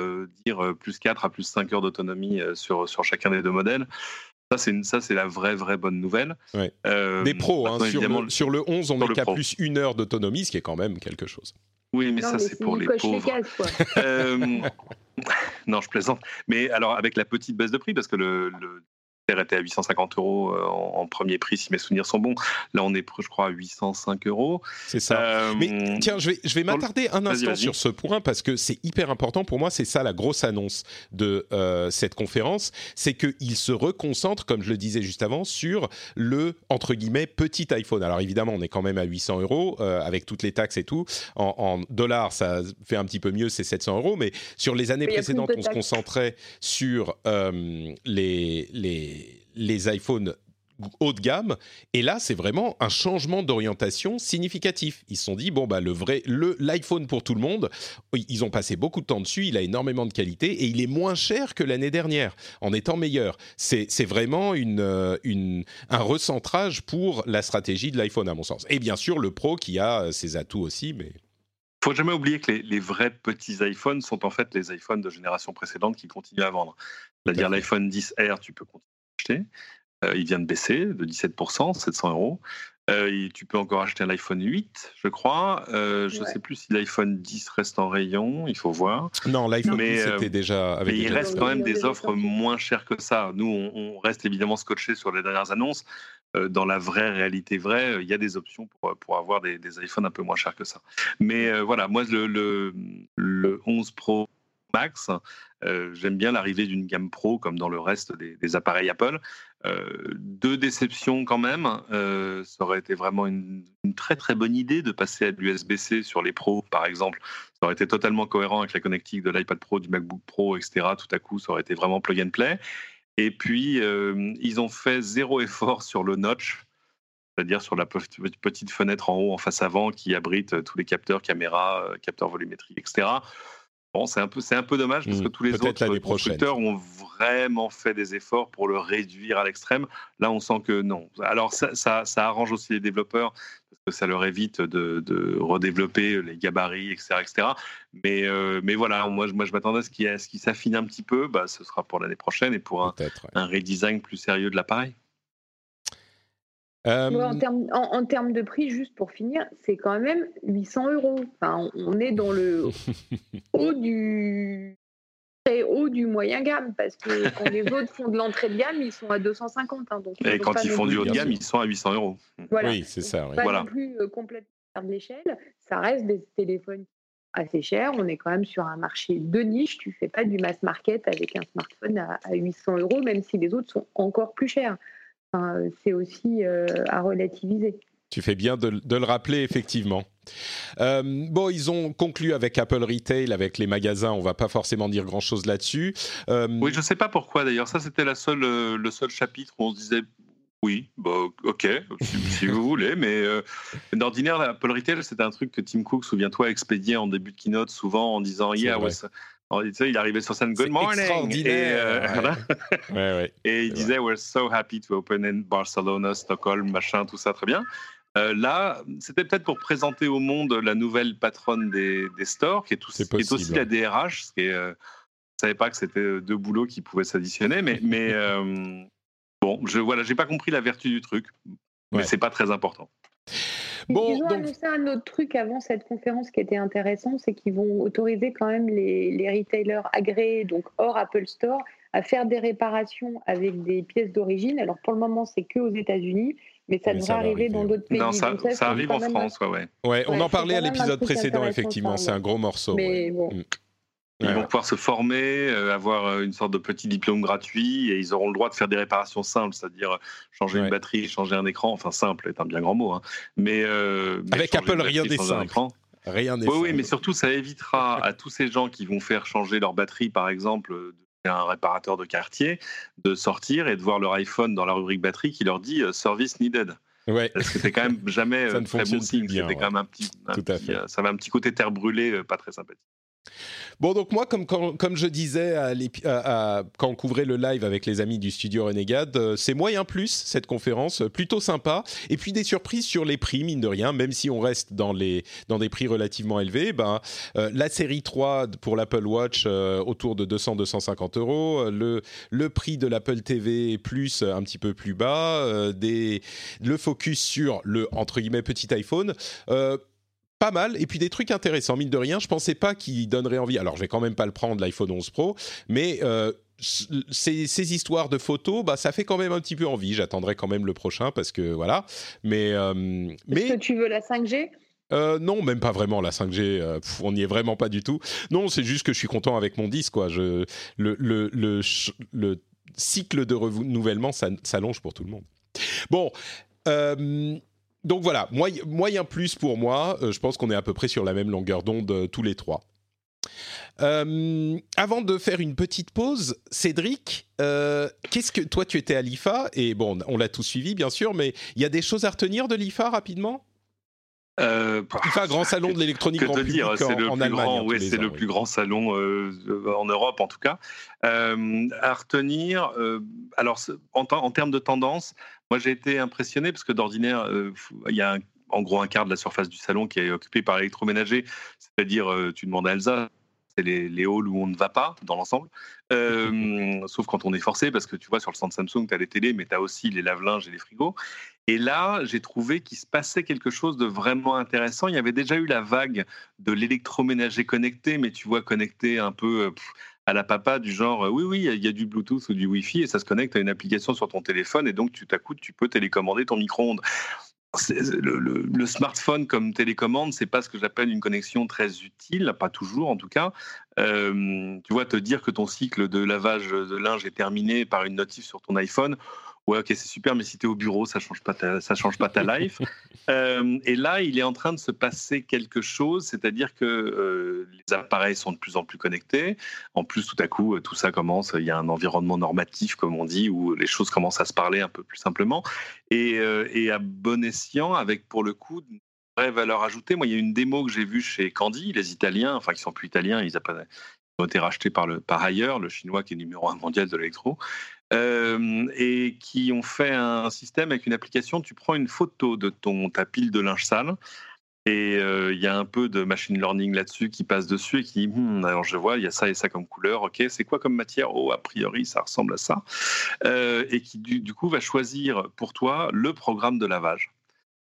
dire plus 4 à plus 5 heures d'autonomie sur, sur chacun des deux modèles, ça, c'est la vraie, vraie bonne nouvelle. Euh, Des pros, hein, sur, le, 11, on est qu'à plus une heure d'autonomie, ce qui est quand même quelque chose. Oui, mais ça, c'est pour les pauvres. Euh, (laughs) non, je plaisante. Mais alors, avec la petite baisse de prix, parce que le était à 850 euros euh, en, premier prix, si mes souvenirs sont bons. Là, on est, je crois, à 805 euros. C'est ça. Euh, Mais tiens, je vais, je vais m'attarder un instant sur ce point parce que c'est hyper important pour moi. C'est ça la grosse annonce de euh, cette conférence. C'est qu'il se reconcentre, comme je le disais juste avant, sur le, entre guillemets, petit iPhone. Alors évidemment, on est quand même à 800 euros avec toutes les taxes et tout. En, en, dollars, ça fait un petit peu mieux, c'est 700 euros. Mais sur les années précédentes, on se concentrait sur les, les les, iPhones haut de gamme. Et là, c'est vraiment un changement d'orientation significatif. Ils se sont dit, bon, bah, le vrai, le, l'iPhone pour tout le monde, ils ont passé beaucoup de temps dessus, il a énormément de qualité et il est moins cher que l'année dernière, en étant meilleur. C'est, vraiment une, euh, une, un recentrage pour la stratégie de l'iPhone, à mon sens. Et bien sûr, le Pro qui a euh, ses atouts aussi, mais faut jamais oublier que les, vrais petits iPhones sont en fait les iPhones de génération précédente qui continuent à vendre. C'est-à-dire l'iPhone 10R, tu peux continuer euh, il vient de baisser de 17%, 700 euros. Euh, tu peux encore acheter un iPhone 8, je crois. Euh, je ne sais plus si l'iPhone 10 reste en rayon, il faut voir. Non, l'iPhone 10 était déjà avec Mais il reste quand même des offres moins chères que ça. Nous, on, reste évidemment scotché sur les dernières annonces. dans la vraie réalité vraie, il y a des options pour, pour avoir des, iPhones un peu moins chers que ça. Mais voilà, moi, le, le, le 11 Pro Max. Euh, j'aime bien l'arrivée d'une gamme pro comme dans le reste des, appareils Apple. Euh, deux déceptions quand même. Euh, ça aurait été vraiment une, très très bonne idée de passer à l'USB-C sur les pros, par exemple. Ça aurait été totalement cohérent avec la connectique de l'iPad Pro, du MacBook Pro, etc. Tout à coup, ça aurait été vraiment plug and play. Et puis, ils ont fait zéro effort sur le notch c'est-à-dire sur la petite fenêtre en haut, en face avant, qui abrite tous les capteurs, caméras, capteurs volumétriques, etc. Bon, c'est un peu, c'est un peu dommage parce que mmh, tous les autres constructeurs ont vraiment fait des efforts pour le réduire à l'extrême. Là, on sent que non. Alors, ça, ça, arrange aussi les développeurs parce que ça leur évite de, redévelopper les gabarits, etc., etc. Mais, euh, mais voilà, moi, moi, je m'attendais à ce qu'il, ce qui s'affine un petit peu. Bah, ce sera pour l'année prochaine et pour un, un redesign plus sérieux de l'appareil. Euh, en, termes, de prix, juste pour finir, c'est quand même 800 euros. Enfin, on est dans le (laughs) haut du très haut du moyen gamme parce que quand les autres font de l'entrée de gamme, ils sont à 250. Hein, donc Et quand ils font du haut de gamme, ils sont à 800 euros. Oui, c'est ça. Pas non plus euh, complètement de l'échelle. Ça reste des téléphones assez chers. On est quand même sur un marché de niche. Tu fais pas du mass market avec un smartphone à, à 800 euros, même si les autres sont encore plus chers c'est aussi euh, à relativiser. Tu fais bien de, le rappeler, effectivement. Euh, bon, ils ont conclu avec Apple Retail, avec les magasins. On va pas forcément dire grand-chose là-dessus. Euh, oui, je sais pas pourquoi d'ailleurs. Ça, c'était la seule, le seul chapitre où on se disait oui, bah, ok, si, vous voulez, mais d'ordinaire, Apple Retail, c'était un truc que Tim Cook, souviens-toi, expédiait en début de keynote souvent en disant Yeah, il arrivait sur scène Good morning. Et, euh, (laughs) et il disait We're so happy to open in Barcelona, Stockholm, machin, tout ça, très bien. Euh, là, c'était peut-être pour présenter au monde la nouvelle patronne des, des stores, qui est, aussi la DRH. Ce qui est, euh, je ne savais pas que c'était deux boulots qui pouvaient s'additionner, mais, mais (laughs) bon, je voilà, j'ai pas compris la vertu du truc, mais c'est pas très important. Bon, ils ont annoncé un autre truc avant cette conférence qui était intéressant, c'est qu'ils vont autoriser quand même les, les, retailers agréés, donc hors Apple Store, à faire des réparations avec des pièces d'origine. Alors pour le moment, c'est que aux États-Unis, mais ça devrait arriver dans d'autres pays. Non, ça, ça, arrive en France, ouais, ouais. ouais. on en parlait à l'épisode précédent, effectivement. C'est un gros morceau. Mais bon. Mm. Ils vont pouvoir se former, euh, avoir euh, une sorte de petit diplôme gratuit et ils auront le droit de faire des réparations simples, c'est-à-dire changer une batterie, changer un écran. Enfin, simple est un bien grand mot. Hein. Mais, euh, avec Apple, rien n'est simple. Rien n'est oui, oui, mais surtout, ça évitera à tous ces gens qui vont faire changer leur batterie, par exemple, un réparateur de quartier, de sortir et de voir leur iPhone dans la rubrique batterie qui leur dit Service needed. Ouais. Parce que c'est quand même (laughs) jamais très bon signe. C'était quand même un petit, ça avait un petit côté terre brûlée, pas très sympathique. Bon, donc moi, comme, comme, je disais quand on couvrait le live avec les amis du studio Renegade, euh, c'est moyen plus cette conférence, euh, plutôt sympa. Et puis des surprises sur les prix, mine de rien, même si on reste dans, les, dans des prix relativement élevés. Ben, euh, la série 3 pour l'Apple Watch autour de 200-250 euros. Le, le prix de l'Apple TV Plus un petit peu plus bas. des, le focus sur le, entre guillemets, petit iPhone pas mal et puis des trucs intéressants mine de rien je pensais pas qu'il donnerait envie alors je vais quand même pas le prendre l'iPhone 11 Pro mais euh, ces, histoires de photos, bah, ça fait quand même un petit peu envie. J'attendrai quand même le prochain parce que voilà. Mais, euh, mais... Est-ce que tu veux la 5G euh, non, même pas vraiment la 5G. on n'y est vraiment pas du tout. Non, c'est juste que je suis content avec mon disque. Quoi. Je, le, le, le, le, cycle de renouvellement s'allonge pour tout le monde. Bon, donc voilà, moyen, plus pour moi. Euh, je pense qu'on est à peu près sur la même longueur d'onde euh, tous les trois. Euh, avant de faire une petite pause, Cédric, qu'est-ce que toi tu étais à l'IFA? Et bon, on l'a tout suivi bien sûr, mais il y a des choses à retenir de l'IFA rapidement? Euh, un grand salon de (laughs) l'électronique public en, le en Allemagne. Oui, c'est le plus grand salon en Europe en tout cas. à retenir, alors en, en, termes de tendance, moi, j'ai été impressionné parce que d'ordinaire, euh, il y a en gros un quart de la surface du salon qui est occupé par l'électroménager, c'est-à-dire, euh, tu demandes à Elsa, c'est les, les, halls où on ne va pas dans l'ensemble, euh, (laughs) sauf quand on est forcé, parce que tu vois, sur le centre Samsung, tu as les télés, mais tu as aussi les lave-linges et les frigos. Et là, j'ai trouvé qu'il se passait quelque chose de vraiment intéressant. Il y avait déjà eu la vague de l'électroménager connecté, mais tu vois, connecté un peu à la papa du genre oui oui il y, a du Bluetooth ou du Wi-Fi et ça se connecte à une application sur ton téléphone et donc tu t'accoutes tu peux télécommander ton micro-ondes. Le, le, smartphone comme télécommande, c'est pas ce que j'appelle une connexion très utile, pas toujours en tout cas. Euh, tu vois, te dire que ton cycle de lavage de linge est terminé par une notif sur ton iPhone, ouais, ok, c'est super, mais si tu es au bureau, ça change pas ça change pas ta (laughs) life. Euh, et là, il est en train de se passer quelque chose, c'est-à-dire que euh, les appareils sont de plus en plus connectés. En plus, tout à coup, euh, tout ça commence, il y a un environnement normatif, comme on dit, où les choses commencent à se parler un peu plus simplement. Et, et à bon escient, avec pour le coup une vraie valeur ajoutée. Moi, il y a une démo que j'ai vue chez Candy, les Italiens, enfin, qui sont plus italiens, ils ont été rachetés par, le, par ailleurs, le chinois qui est numéro un mondial de l'électro. Euh, et qui ont fait un système avec une application. Tu prends une photo de ton, ta pile de linge sale. Et euh, il y a un peu de machine learning là-dessus qui passe dessus et qui dit hmm, alors je vois, il y a ça et ça comme couleur, ok, c'est quoi comme matière? Oh, a priori, ça ressemble à ça. Euh, et qui du, coup va choisir pour toi le programme de lavage.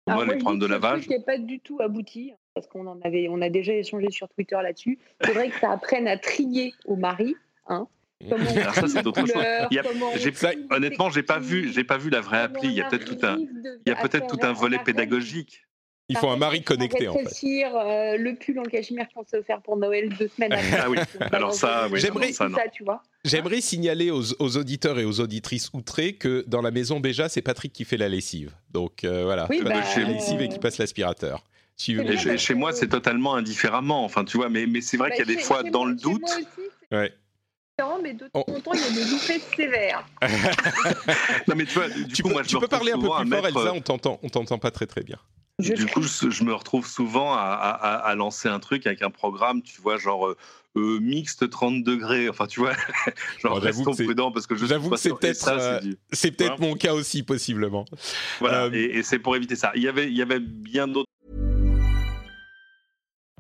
moi, les programmes de lavage. n'est pas du tout abouti parce qu'on en avait, on a déjà échangé sur Twitter là-dessus. C'est vrai que ça apprenne à trier au mari. Hein, (laughs) alors ça c'est autre chose. honnêtement, j'ai pas vu, j'ai pas vu la vraie appli. Il y a peut-être tout un, il y a peut-être tout un volet pédagogique. Il faut un mari connecté en fait. Euh, le pull en cachemire qu'on s'est offert pour Noël deux semaines (laughs) après. ah oui, alors ça, oui, j'aimerais ça, tu vois. J'aimerais signaler aux, auditeurs et aux auditrices outrés que dans la maison déjà, c'est Patrick qui fait la lessive. Donc euh, voilà, oui, bah, la lessive et qui passe l'aspirateur. et chez, moi, c'est totalement indifféremment. Enfin, tu vois, mais, mais c'est vrai bah, qu'il y a des fois, dans le doute. ouais mais de temps en temps, il y a des loupés sévères. (laughs) non, mais tu vois, du tu coup, peux, moi, je tu peux parler un peu plus fort, Elsa, euh, on t'entend, on t'entend pas très très bien. du coup, je me retrouve souvent à, à, lancer un truc avec un programme, tu vois, genre euh, euh mixte 30 degrés. Enfin, tu vois, (laughs) genre restons prudents parce que je J'avoue que c'est peut-être, euh, c'est peut-être mon cas aussi, possiblement. Voilà, et, et c'est pour éviter ça. Il y avait, il y avait bien d'autres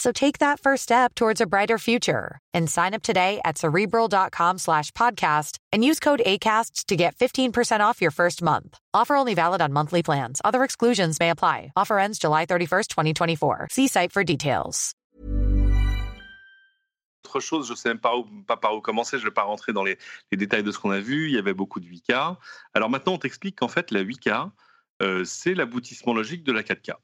So take that first step towards a brighter future and sign up today at cerebral.com slash podcast and use code ACasts to get 15% off your first month. Offer only valid on monthly plans. Other exclusions may apply. Offer ends July 31st, 2024. See site for details. Autre chose, je ne sais même pas, où, pas par où commencer, je ne vais pas rentrer dans les, les détails de ce qu'on a vu. Il y avait beaucoup de 8K. Alors maintenant, on t'explique qu'en fait, la 8K, euh, c'est l'aboutissement logique de la 4K.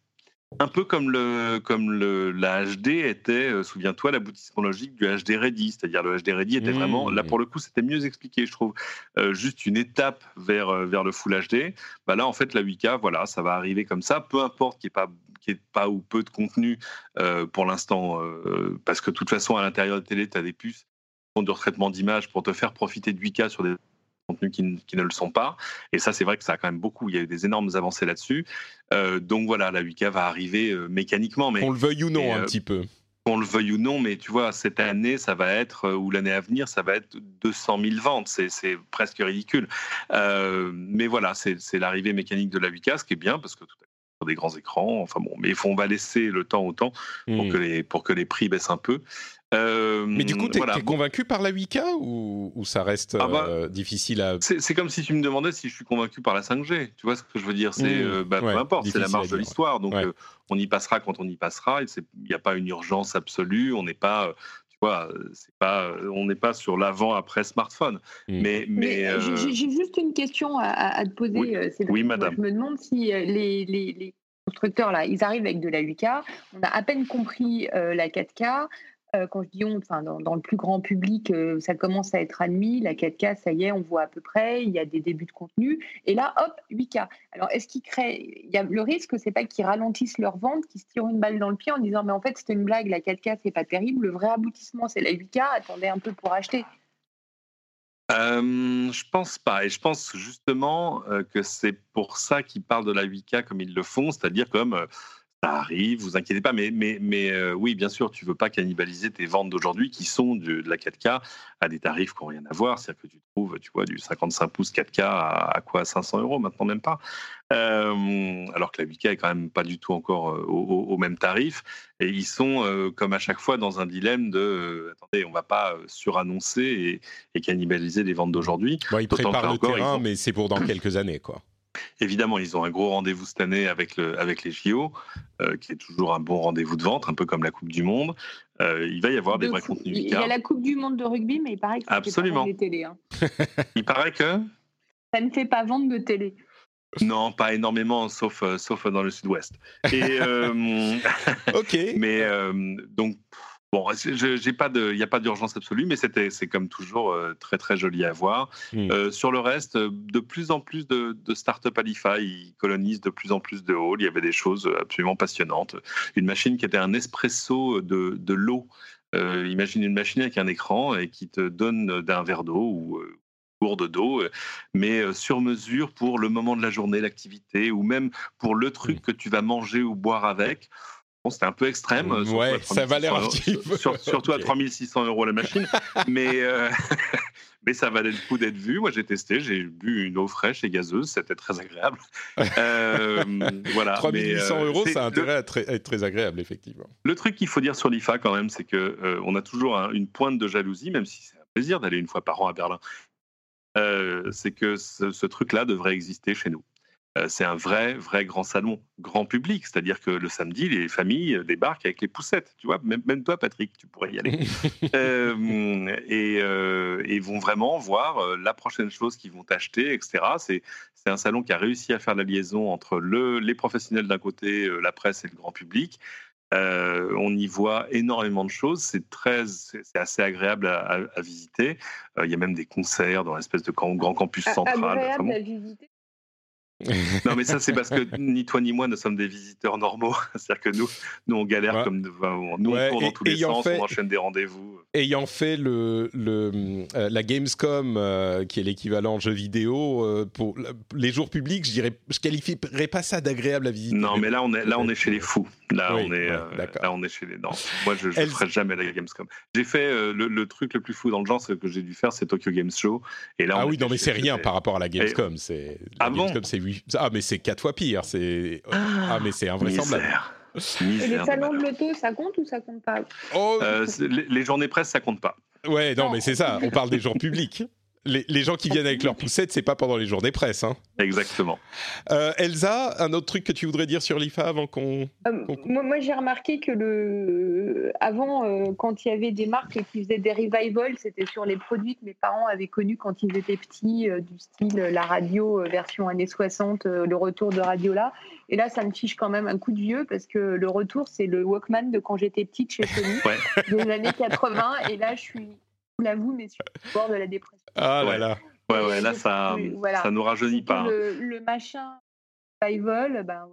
Un peu comme, le, comme le, la HD était, euh, souviens-toi, l'aboutissement logique du HD Ready. C'est-à-dire le HD Ready était vraiment, là mmh. pour le coup, c'était mieux expliqué, je trouve, euh, juste une étape vers, euh, vers le Full HD. Bah là, en fait, la 8K, voilà, ça va arriver comme ça, peu importe qu'il n'y ait pas qui pas ou peu de contenu pour l'instant, parce que de toute façon, à l'intérieur de la télé, tu as des puces de retraitement d'image pour te faire profiter de 8K sur des contenus qui, ne le sont pas. Et ça, c'est vrai que ça a quand même beaucoup. Il y a eu des énormes avancées là-dessus. Euh, donc voilà, la 8K va arriver euh, mécaniquement. Mais, qu'on le veuille ou non, un euh, petit peu. Qu'on le veuille ou non, mais tu vois, cette année, ça va être, ou l'année à venir, ça va être 200 000 ventes. C'est presque ridicule. mais voilà, c'est l'arrivée mécanique de la 8K, ce qui est bien, parce que tout à sur des grands écrans. Enfin bon, mais on va laisser le temps au temps pour, hmm. que les, pour que les prix baissent un peu. Euh, mais du coup, tu es, convaincu par la 8K ou, ça reste ah bah, euh, difficile à. C'est comme si tu me demandais si je suis convaincu par la 5G. Tu vois ce que je veux dire? C'est mmh. euh, bah, peu importe, c'est la marge de l'histoire. Donc on y passera quand on y passera. Il n'y a pas une urgence absolue. On n'est pas. Tu vois, pas, on n'est pas sur l'avant après smartphone. Mmh. Mais, mais, j'ai juste une question à, te poser. Oui, oui madame. Je me demande si les, les constructeurs là, ils arrivent avec de la 8K. On a à peine compris la 4K. Euh, quand je dis on, enfin, dans, le plus grand public, euh, ça commence à être admis. La 4K, ça y est, on voit à peu près. Il y a des débuts de contenu. Et là, hop, 8K. Alors, est-ce qu'ils créent. Il y a le risque, c'est pas qu'ils ralentissent leur vente, qu'ils se tirent une balle dans le pied en disant, mais en fait, c'était une blague, la 4K, c'est pas terrible. Le vrai aboutissement, c'est la 8K. Attendez un peu pour acheter. Euh, je pense pas. Et je pense justement euh, que c'est pour ça qu'ils parlent de la 8K comme ils le font, c'est-à-dire comme ça arrive, vous inquiétez pas, mais, mais, mais euh, oui, bien sûr, tu veux pas cannibaliser tes ventes d'aujourd'hui qui sont de, la 4K à des tarifs qui n'ont rien à voir. C'est-à-dire que tu trouves, tu vois, du 55 pouces 4K à, quoi 500 euros maintenant, même pas. Euh, alors que la 8K est quand même pas du tout encore euh, au, même tarif. Et ils sont, comme à chaque fois, dans un dilemme de attendez, on va pas surannoncer et, cannibaliser les ventes d'aujourd'hui. ils préparent le terrain, mais c'est pour dans quelques années, quoi. Évidemment, ils ont un gros rendez-vous cette année avec, le, avec les JO, euh, qui est toujours un bon rendez-vous de vente, un peu comme la Coupe du Monde. Euh, il va y avoir des vrais contenus. Il y a la Coupe du Monde de rugby, mais il paraît que ça Absolument. fait pas télé. Hein. (laughs) il paraît que Ça ne fait pas vendre de télé. Non, pas énormément, sauf, euh, sauf dans le sud-ouest. (laughs) ok. (laughs) Mais donc, Bon, j'ai pas de, il n'y a pas d'urgence absolue, mais c'était, c'est comme toujours euh, très très joli à voir. Hmm. Euh, sur le reste, de plus en plus de, de start-up Alifa, ils colonisent de plus en plus de halls. Il y avait des choses absolument passionnantes. Une machine qui était un espresso de, de l'eau imagine une machine avec un écran et qui te donne d'un verre d'eau ou gourde d'eau, mais sur mesure pour le moment de la journée, l'activité, ou même pour le truc que tu vas manger ou boire avec. C'était un peu extrême. Ouais, ça valait un petit peu. Surtout à 3600 euros la machine. (laughs) mais, (laughs) mais ça valait le coup d'être vu. Moi, j'ai testé, j'ai bu une eau fraîche et gazeuse, c'était très agréable. (laughs) euh, voilà. 3800 euros, ça a intérêt à être très agréable, effectivement. Le truc qu'il faut dire sur l'IFA quand même, c'est que on a toujours une pointe de jalousie, même si c'est un plaisir d'aller une fois par an à Berlin. Euh, c'est que ce, truc-là devrait exister chez nous. Euh, c'est un vrai, vrai grand salon, grand public. C'est-à-dire que le samedi, les familles débarquent avec les poussettes. Tu vois, même, même toi, Patrick, tu pourrais y aller. (laughs) euh, et, euh, vont vraiment voir la prochaine chose qu'ils vont acheter, etc. C'est, c'est un salon qui a réussi à faire la liaison entre le, les professionnels d'un côté, la presse et le grand public. Euh, on y voit énormément de choses. C'est très, c'est assez agréable à, visiter. Euh, il y a même des concerts dans l'espèce de grand campus central. Agréable à visiter non, mais ça, c'est parce que ni toi ni moi ne sommes des visiteurs normaux. (laughs) C'est-à-dire que nous, nous, on galère comme. nous, on court dans tous les sens, on enchaîne des rendez-vous. Ayant fait le, le euh, la Gamescom, euh, qui est l'équivalent jeu vidéo, euh, pour les jours publics, je dirais, je qualifierais pas ça d'agréable à visiter. Non, mais là, on est, là, on est chez les fous. Là, on est, là, on est chez les. Non, moi, je ne ferai jamais la Gamescom. J'ai fait le, truc le plus fou dans le genre, ce que j'ai dû faire, c'est Tokyo Games Show. Et là, ah oui, non, mais c'est rien par rapport à la Gamescom. C'est ah bon c'est ah, mais c'est quatre fois pire. C'est ah, ah mais c'est invraisemblable. Et les salons de l'auto, ça compte ou ça compte pas? Oh, euh, les, journées presse, ça compte pas. Ouais, non, mais c'est ça. On parle des jours publics les, gens qui viennent avec leurs poussettes, c'est pas pendant les journées presse. Hein. Exactement. Euh, Elsa, un autre truc que tu voudrais dire sur l'IFA avant qu'on. Euh, moi, j'ai remarqué que le... avant, euh, quand il y avait des marques qui faisaient des revivals, c'était sur les produits que mes parents avaient connus quand ils étaient petits, du style la radio version années 60, le retour de Radiola. Et là, ça me fiche quand même un coup de vieux parce que le retour, c'est le Walkman de quand j'étais petite chez Sony, des années 80. Et là, je suis l'avoue, mais sur le bord de la dépression. Ah là là. Ouais, ouais, là, ça, ça nous rajeunit pas. Hein. Le, le machin survival, ben.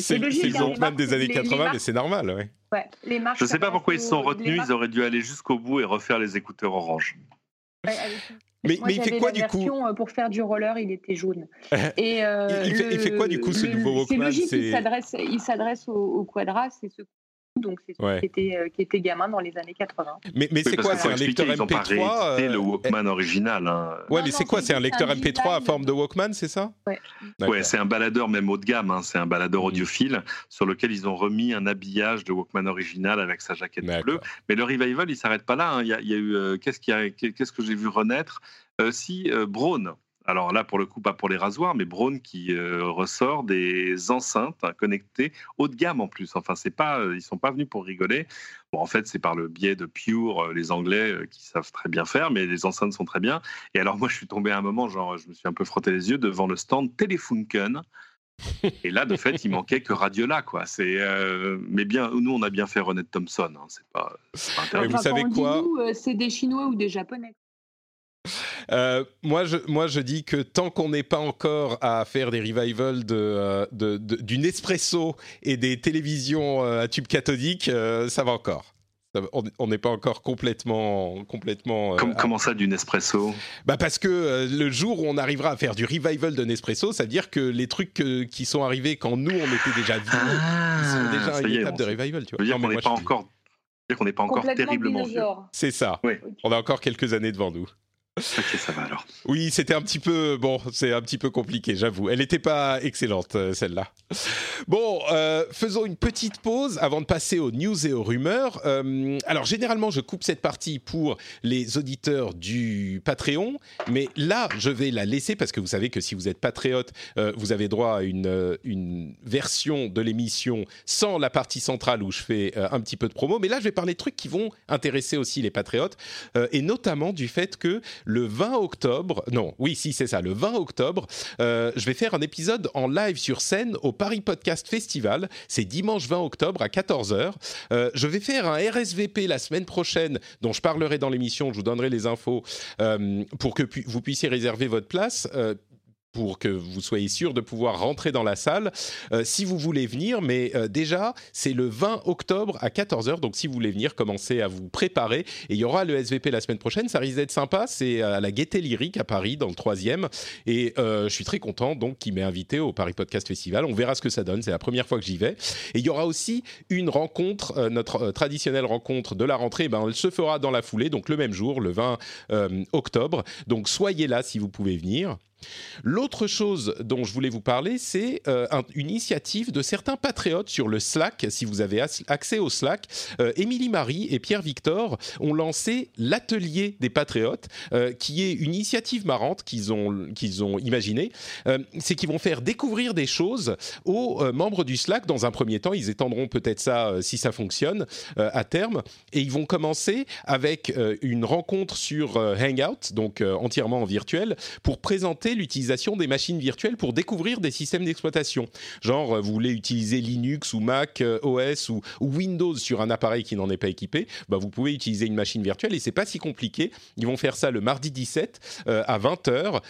C'est le Walkman des années 80, mais c'est normal, ouais. ouais les Je ne sais pas pourquoi ils se sont retenus, ils auraient dû aller jusqu'au bout et refaire les écouteurs orange. mais, mais il fait quoi du coup euh, Pour faire du roller, il était jaune. (laughs) Et euh, il, fait, il, fait, quoi du coup ce nouveau Walkman C'est logique, il s'adresse au, au Quadra, c'est ce donc c'est ouais. qui, était, euh, qui était gamin dans les années 80. Mais, mais c'est quoi C'est un lecteur MP3 C'est le Walkman original. Hein. Ouais, mais c'est quoi C'est un lecteur MP3 à forme de Walkman, c'est ça Ouais. Ouais, c'est un baladeur même haut de gamme. Hein. C'est un baladeur mmh. audiophile sur lequel ils ont remis un habillage de Walkman original avec sa jaquette bleue. Mais le revival, il s'arrête pas là. Hein. Il, y a, il, y a, eu euh, qu'est-ce, qu'est-ce que j'ai vu renaître? Euh, Si euh, Braun alors là, pour le coup, pas pour les rasoirs, mais Braun qui euh, ressort des enceintes connectées haut de gamme en plus. Enfin, c'est pas, euh, ils sont pas venus pour rigoler. Bon, en fait, c'est par le biais de Pure, euh, les Anglais qui savent très bien faire, mais les enceintes sont très bien. Et alors, moi, je suis tombé à un moment, genre, je me suis un peu frotté les yeux devant le stand Telefunken. Et là, de (laughs) fait, il manquait que Radiola, quoi. C'est, mais bien, nous, on a bien fait René Thompson. Hein. C'est pas, pas vous savez quoi? C'est des Chinois ou des Japonais? Euh, moi, je, moi, je dis que tant qu'on n'est pas encore à faire des revivals de, euh, de, du Nespresso et des télévisions euh, à tube cathodique, ça va encore. On n'est pas encore complètement, complètement. comment ça du Nespresso Bah parce que le jour où on arrivera à faire du revival de Nespresso, ça veut dire que les trucs qui sont arrivés quand nous on était déjà vieux, ah, sont déjà une étape de revival. Tu vois. Dire qu'on n'est pas encore, qu'on n'est pas encore terriblement vieux. C'est ça. On a encore quelques années devant nous. Ok, ça va alors. Oui, c'était un petit peu bon, c'est un petit peu compliqué, j'avoue. Elle n'était pas excellente euh, celle-là. Bon, euh, faisons une petite pause avant de passer aux news et aux rumeurs. Euh, alors généralement, je coupe cette partie pour les auditeurs du Patreon, mais là, je vais la laisser parce que vous savez que si vous êtes patriote, vous avez droit à une une version de l'émission sans la partie centrale où je fais un petit peu de promo. Mais là, je vais parler de trucs qui vont intéresser aussi les patriotes et notamment du fait que le 20 octobre, non, oui, si c'est ça, le 20 octobre, euh, je vais faire un épisode en live sur scène au Paris Podcast Festival. C'est dimanche 20 octobre à 14h. Euh, je vais faire un RSVP la semaine prochaine, dont je parlerai dans l'émission, je vous donnerai les infos euh, pour que vous puissiez réserver votre place pour que vous soyez sûr de pouvoir rentrer dans la salle euh, si vous voulez venir. Mais euh, déjà, c'est le 20 octobre à 14h. Donc si vous voulez venir, commencez à vous préparer. Et il y aura le SVP la semaine prochaine. Ça risque d'être sympa. C'est à la Gaieté Lyrique à Paris, dans le troisième. Et euh, je suis très content donc qu'il m'ait invité au Paris Podcast Festival. On verra ce que ça donne. C'est la première fois que j'y vais. Et il y aura aussi une rencontre, notre traditionnelle rencontre de la rentrée. Ben, elle se fera dans la foulée, donc le même jour, le 20 octobre. Donc soyez là si vous pouvez venir. L'autre chose dont je voulais vous parler, c'est euh, une initiative de certains patriotes sur le Slack. Si vous avez accès au Slack, euh, Émilie Marie et Pierre Victor ont lancé l'atelier des patriotes, euh, qui est une initiative marrante qu'ils ont qu'ils ont imaginée. c'est qu'ils vont faire découvrir des choses aux membres du Slack dans un premier temps. Ils étendront peut-être ça si ça fonctionne à terme, et ils vont commencer avec une rencontre sur Hangout, donc entièrement en virtuel, pour présenter l'utilisation des machines virtuelles pour découvrir des systèmes d'exploitation. Genre, euh, vous voulez utiliser Linux ou Mac euh, OS ou, Windows sur un appareil qui n'en est pas équipé, bah vous pouvez utiliser une machine virtuelle et c'est pas si compliqué. Ils vont faire ça le mardi 17 euh, à 20h,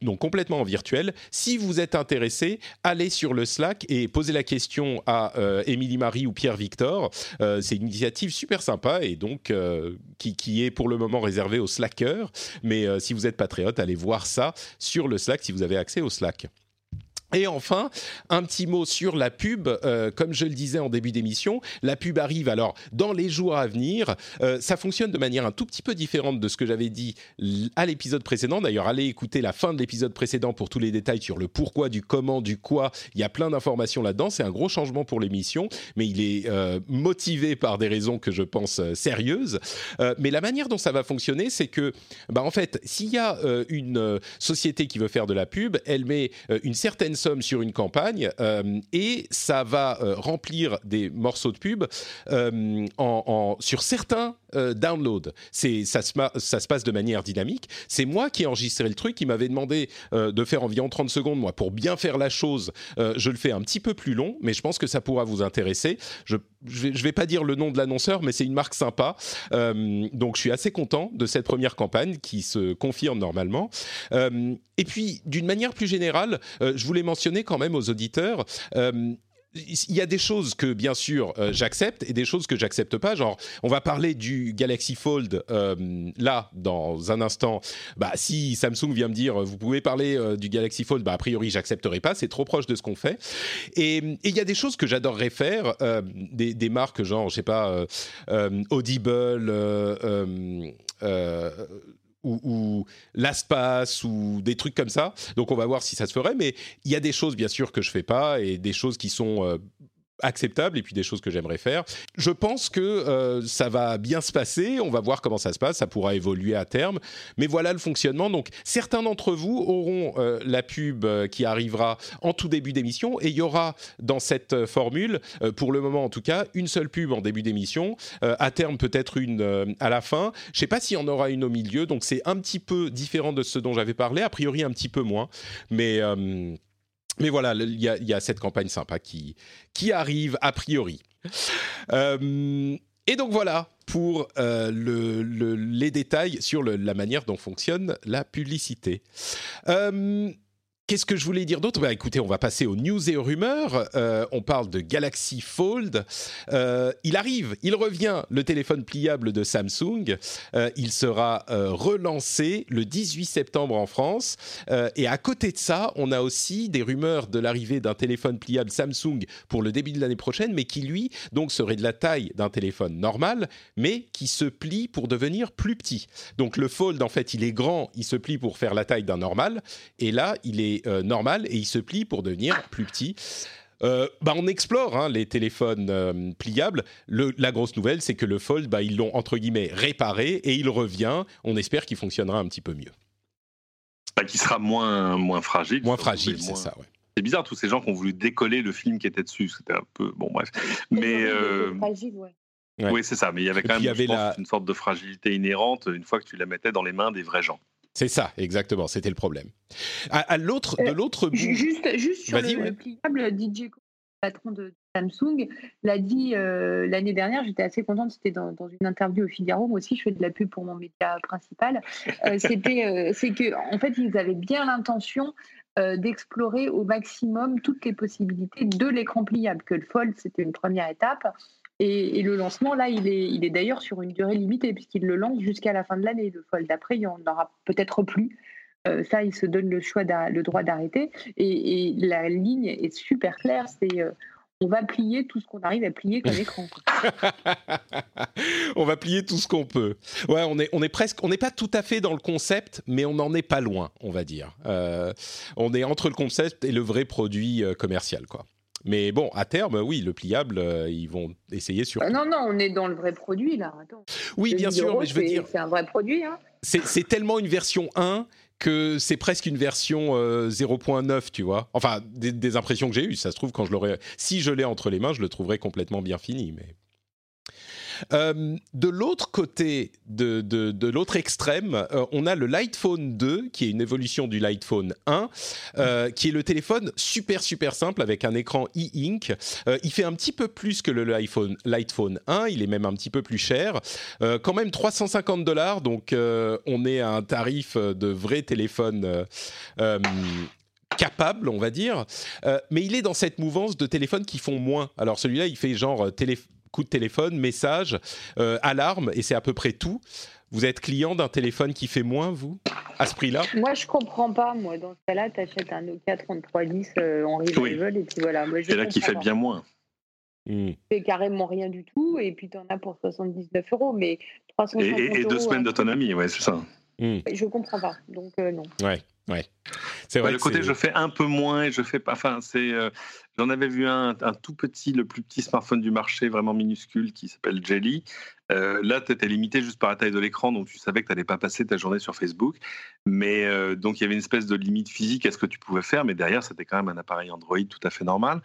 donc complètement en virtuel. Si vous êtes intéressé, allez sur le Slack et posez la question à Émilie Marie ou Pierre Victor. c'est une initiative super sympa et donc qui, qui, est pour le moment réservée aux Slackers. Mais si vous êtes patriote, allez voir ça sur le Slack si vous avez accès au Slack. Et enfin, un petit mot sur la pub. Euh, comme je le disais en début d'émission, la pub arrive alors dans les jours à venir. Euh, ça fonctionne de manière un tout petit peu différente de ce que j'avais dit à l'épisode précédent. D'ailleurs, allez écouter la fin de l'épisode précédent pour tous les détails sur le pourquoi, du comment, du quoi. Il y a plein d'informations là-dedans. C'est un gros changement pour l'émission, mais il est euh, motivé par des raisons que je pense sérieuses. mais la manière dont ça va fonctionner, c'est que, bah, en fait, s'il y a une société qui veut faire de la pub, elle met une certaine somme sur une campagne euh, et ça va euh, remplir des morceaux de pub euh, en, sur certains downloads. Ça se, ça se passe de manière dynamique. C'est moi qui ai enregistré le truc. qui m'avait demandé de faire environ 30 secondes. Moi, pour bien faire la chose, je le fais un petit peu plus long, mais je pense que ça pourra vous intéresser. Je je vais, vais pas dire le nom de l'annonceur, mais c'est une marque sympa. Euh, donc je suis assez content de cette première campagne qui se confirme normalement. Euh, et puis d'une manière plus générale, euh, je voulais mentionner quand même aux auditeurs il y a des choses que bien sûr euh, j'accepte et des choses que j'accepte pas. Genre, on va parler du Galaxy Fold euh, là dans un instant. Bah, si Samsung vient me dire vous pouvez parler euh, du Galaxy Fold, bah a priori j'accepterai pas. C'est trop proche de ce qu'on fait. Et il y a des choses que j'adorerais faire, des, des, marques genre je sais pas Audible ou, ou ou des trucs comme ça. Donc on va voir si ça se ferait. Mais il y a des choses bien sûr que je fais pas et des choses qui sont euh, acceptables et puis des choses que j'aimerais faire. Je pense que euh, ça va bien se passer. On va voir comment ça se passe. Ça pourra évoluer à terme. Mais voilà le fonctionnement. Donc certains d'entre vous auront euh, la pub euh, qui arrivera en tout début d'émission et il y aura dans cette formule, pour le moment en tout cas, une seule pub en début d'émission. à terme peut-être une à la fin. Je ne sais pas s'il y en aura une au milieu. Donc c'est un petit peu différent de ce dont j'avais parlé. A priori un petit peu moins. Mais mais voilà, il y, a cette campagne sympa qui, qui arrive a priori. Euh, et donc voilà pour euh, le, les détails sur la manière dont fonctionne la publicité. Euh, Qu'est-ce que je voulais dire d'autre? Bah, Écoutez, on va passer aux news et aux rumeurs. Euh, on parle de Galaxy Fold. Euh, il arrive, il revient, le téléphone pliable de Samsung. Euh, il sera relancé le 18 septembre en France. et à côté de ça, on a aussi des rumeurs de l'arrivée d'un téléphone pliable Samsung pour le début de l'année prochaine, mais qui lui, donc, serait de la taille d'un téléphone normal, mais qui se plie pour devenir plus petit. Donc le Fold, en fait, il est grand, il se plie pour faire la taille d'un normal. Et là, il est euh, normal et il se plie pour devenir plus petit. Euh, bah on explore hein, les téléphones euh, pliables. la grosse nouvelle, c'est que le Fold, bah, ils l'ont entre guillemets réparé et il revient. On espère qu'il fonctionnera un petit peu mieux. Bah, qui sera moins, moins fragile. Moins fragile, c'est ça, ouais. C'est bizarre, tous ces gens qui ont voulu décoller le film qui était dessus. C'était un peu. Bon, bref. Mais. Fragile, ouais. Oui, c'est ça. Mais il y avait quand même une sorte de fragilité inhérente une fois que tu la mettais dans les mains des vrais gens. C'est ça, exactement. C'était le problème. À, l'autre, de euh, l'autre bout. Juste, juste sur le, le, pliable, DJ, patron de Samsung, l'a dit euh, l'année dernière. J'étais assez contente. C'était dans, une interview au Figaro. Moi aussi, je fais de la pub pour mon média principal. Euh, (laughs) c'était, c'est que, en fait, ils avaient bien l'intention d'explorer au maximum toutes les possibilités de l'écran pliable. Que le Fold, c'était une première étape. Et, le lancement, là, il est, il est d'ailleurs sur une durée limitée, puisqu'il le lance jusqu'à la fin de l'année. Le Fold d'après, il n'y en aura peut-être plus. Euh, ça, il se donne le choix, le droit d'arrêter. Et, la ligne est super claire. C'est euh, on va plier tout ce qu'on arrive à plier comme (laughs) écran. on va plier tout ce qu'on peut. Ouais, on est, on est presque, on n'est pas tout à fait dans le concept, mais on n'en est pas loin, on va dire. Euh, on est entre le concept et le vrai produit commercial, quoi. Mais bon, à terme, oui, le pliable, euh, ils vont essayer sur. Ah non, non, on est dans le vrai produit là. Attends. Oui, bien sûr, mais je veux dire. C'est un vrai produit. Hein. C'est tellement une version 1 que c'est presque une version 0.9, euh, tu vois. Enfin, des, des impressions que j'ai eues. Ça se trouve, quand je l'aurais. Si je l'ai entre les mains, je le trouverais complètement bien fini. Mais. Euh, de l'autre côté, de, de, l'autre extrême, euh, on a le Lightphone 2, qui est une évolution du Lightphone 1, euh, qui est le téléphone super super simple avec un écran e-ink. il fait un petit peu plus que le Lightphone, Lightphone 1, il est même un petit peu plus cher. quand même 350 dollars, donc on est à un tarif de vrai téléphone capable, on va dire, mais il est dans cette mouvance de téléphones qui font moins. Alors celui-là, il fait genre téléphone coup de téléphone, message, euh, alarme, et c'est à peu près tout. Vous êtes client d'un téléphone qui fait moins, vous, à ce prix-là? Moi, je comprends pas. Moi, dans ce cas-là, tu achètes un Nokia 3310 euh, en revival, et puis voilà. C'est là qui fait bien moins. Hmm. C'est carrément rien du tout, et puis tu en as pour 79 euros, mais 350 Et, et deux semaines d'autonomie, ouais, c'est ça. Hmm. Je comprends pas, donc euh, non. Ouais. Ouais. C'est vrai. le côté je fais un peu moins et je fais pas. Enfin, c'est. Euh, j'en avais vu un, un, tout petit, le plus petit smartphone du marché, vraiment minuscule, qui s'appelle Jelly. Euh, là, tu étais limité juste par la taille de l'écran, donc tu savais que tu n'allais pas passer ta journée sur Facebook. Mais euh, donc, il y avait une espèce de limite physique à ce que tu pouvais faire, mais derrière, c'était quand même un appareil Android tout à fait normal.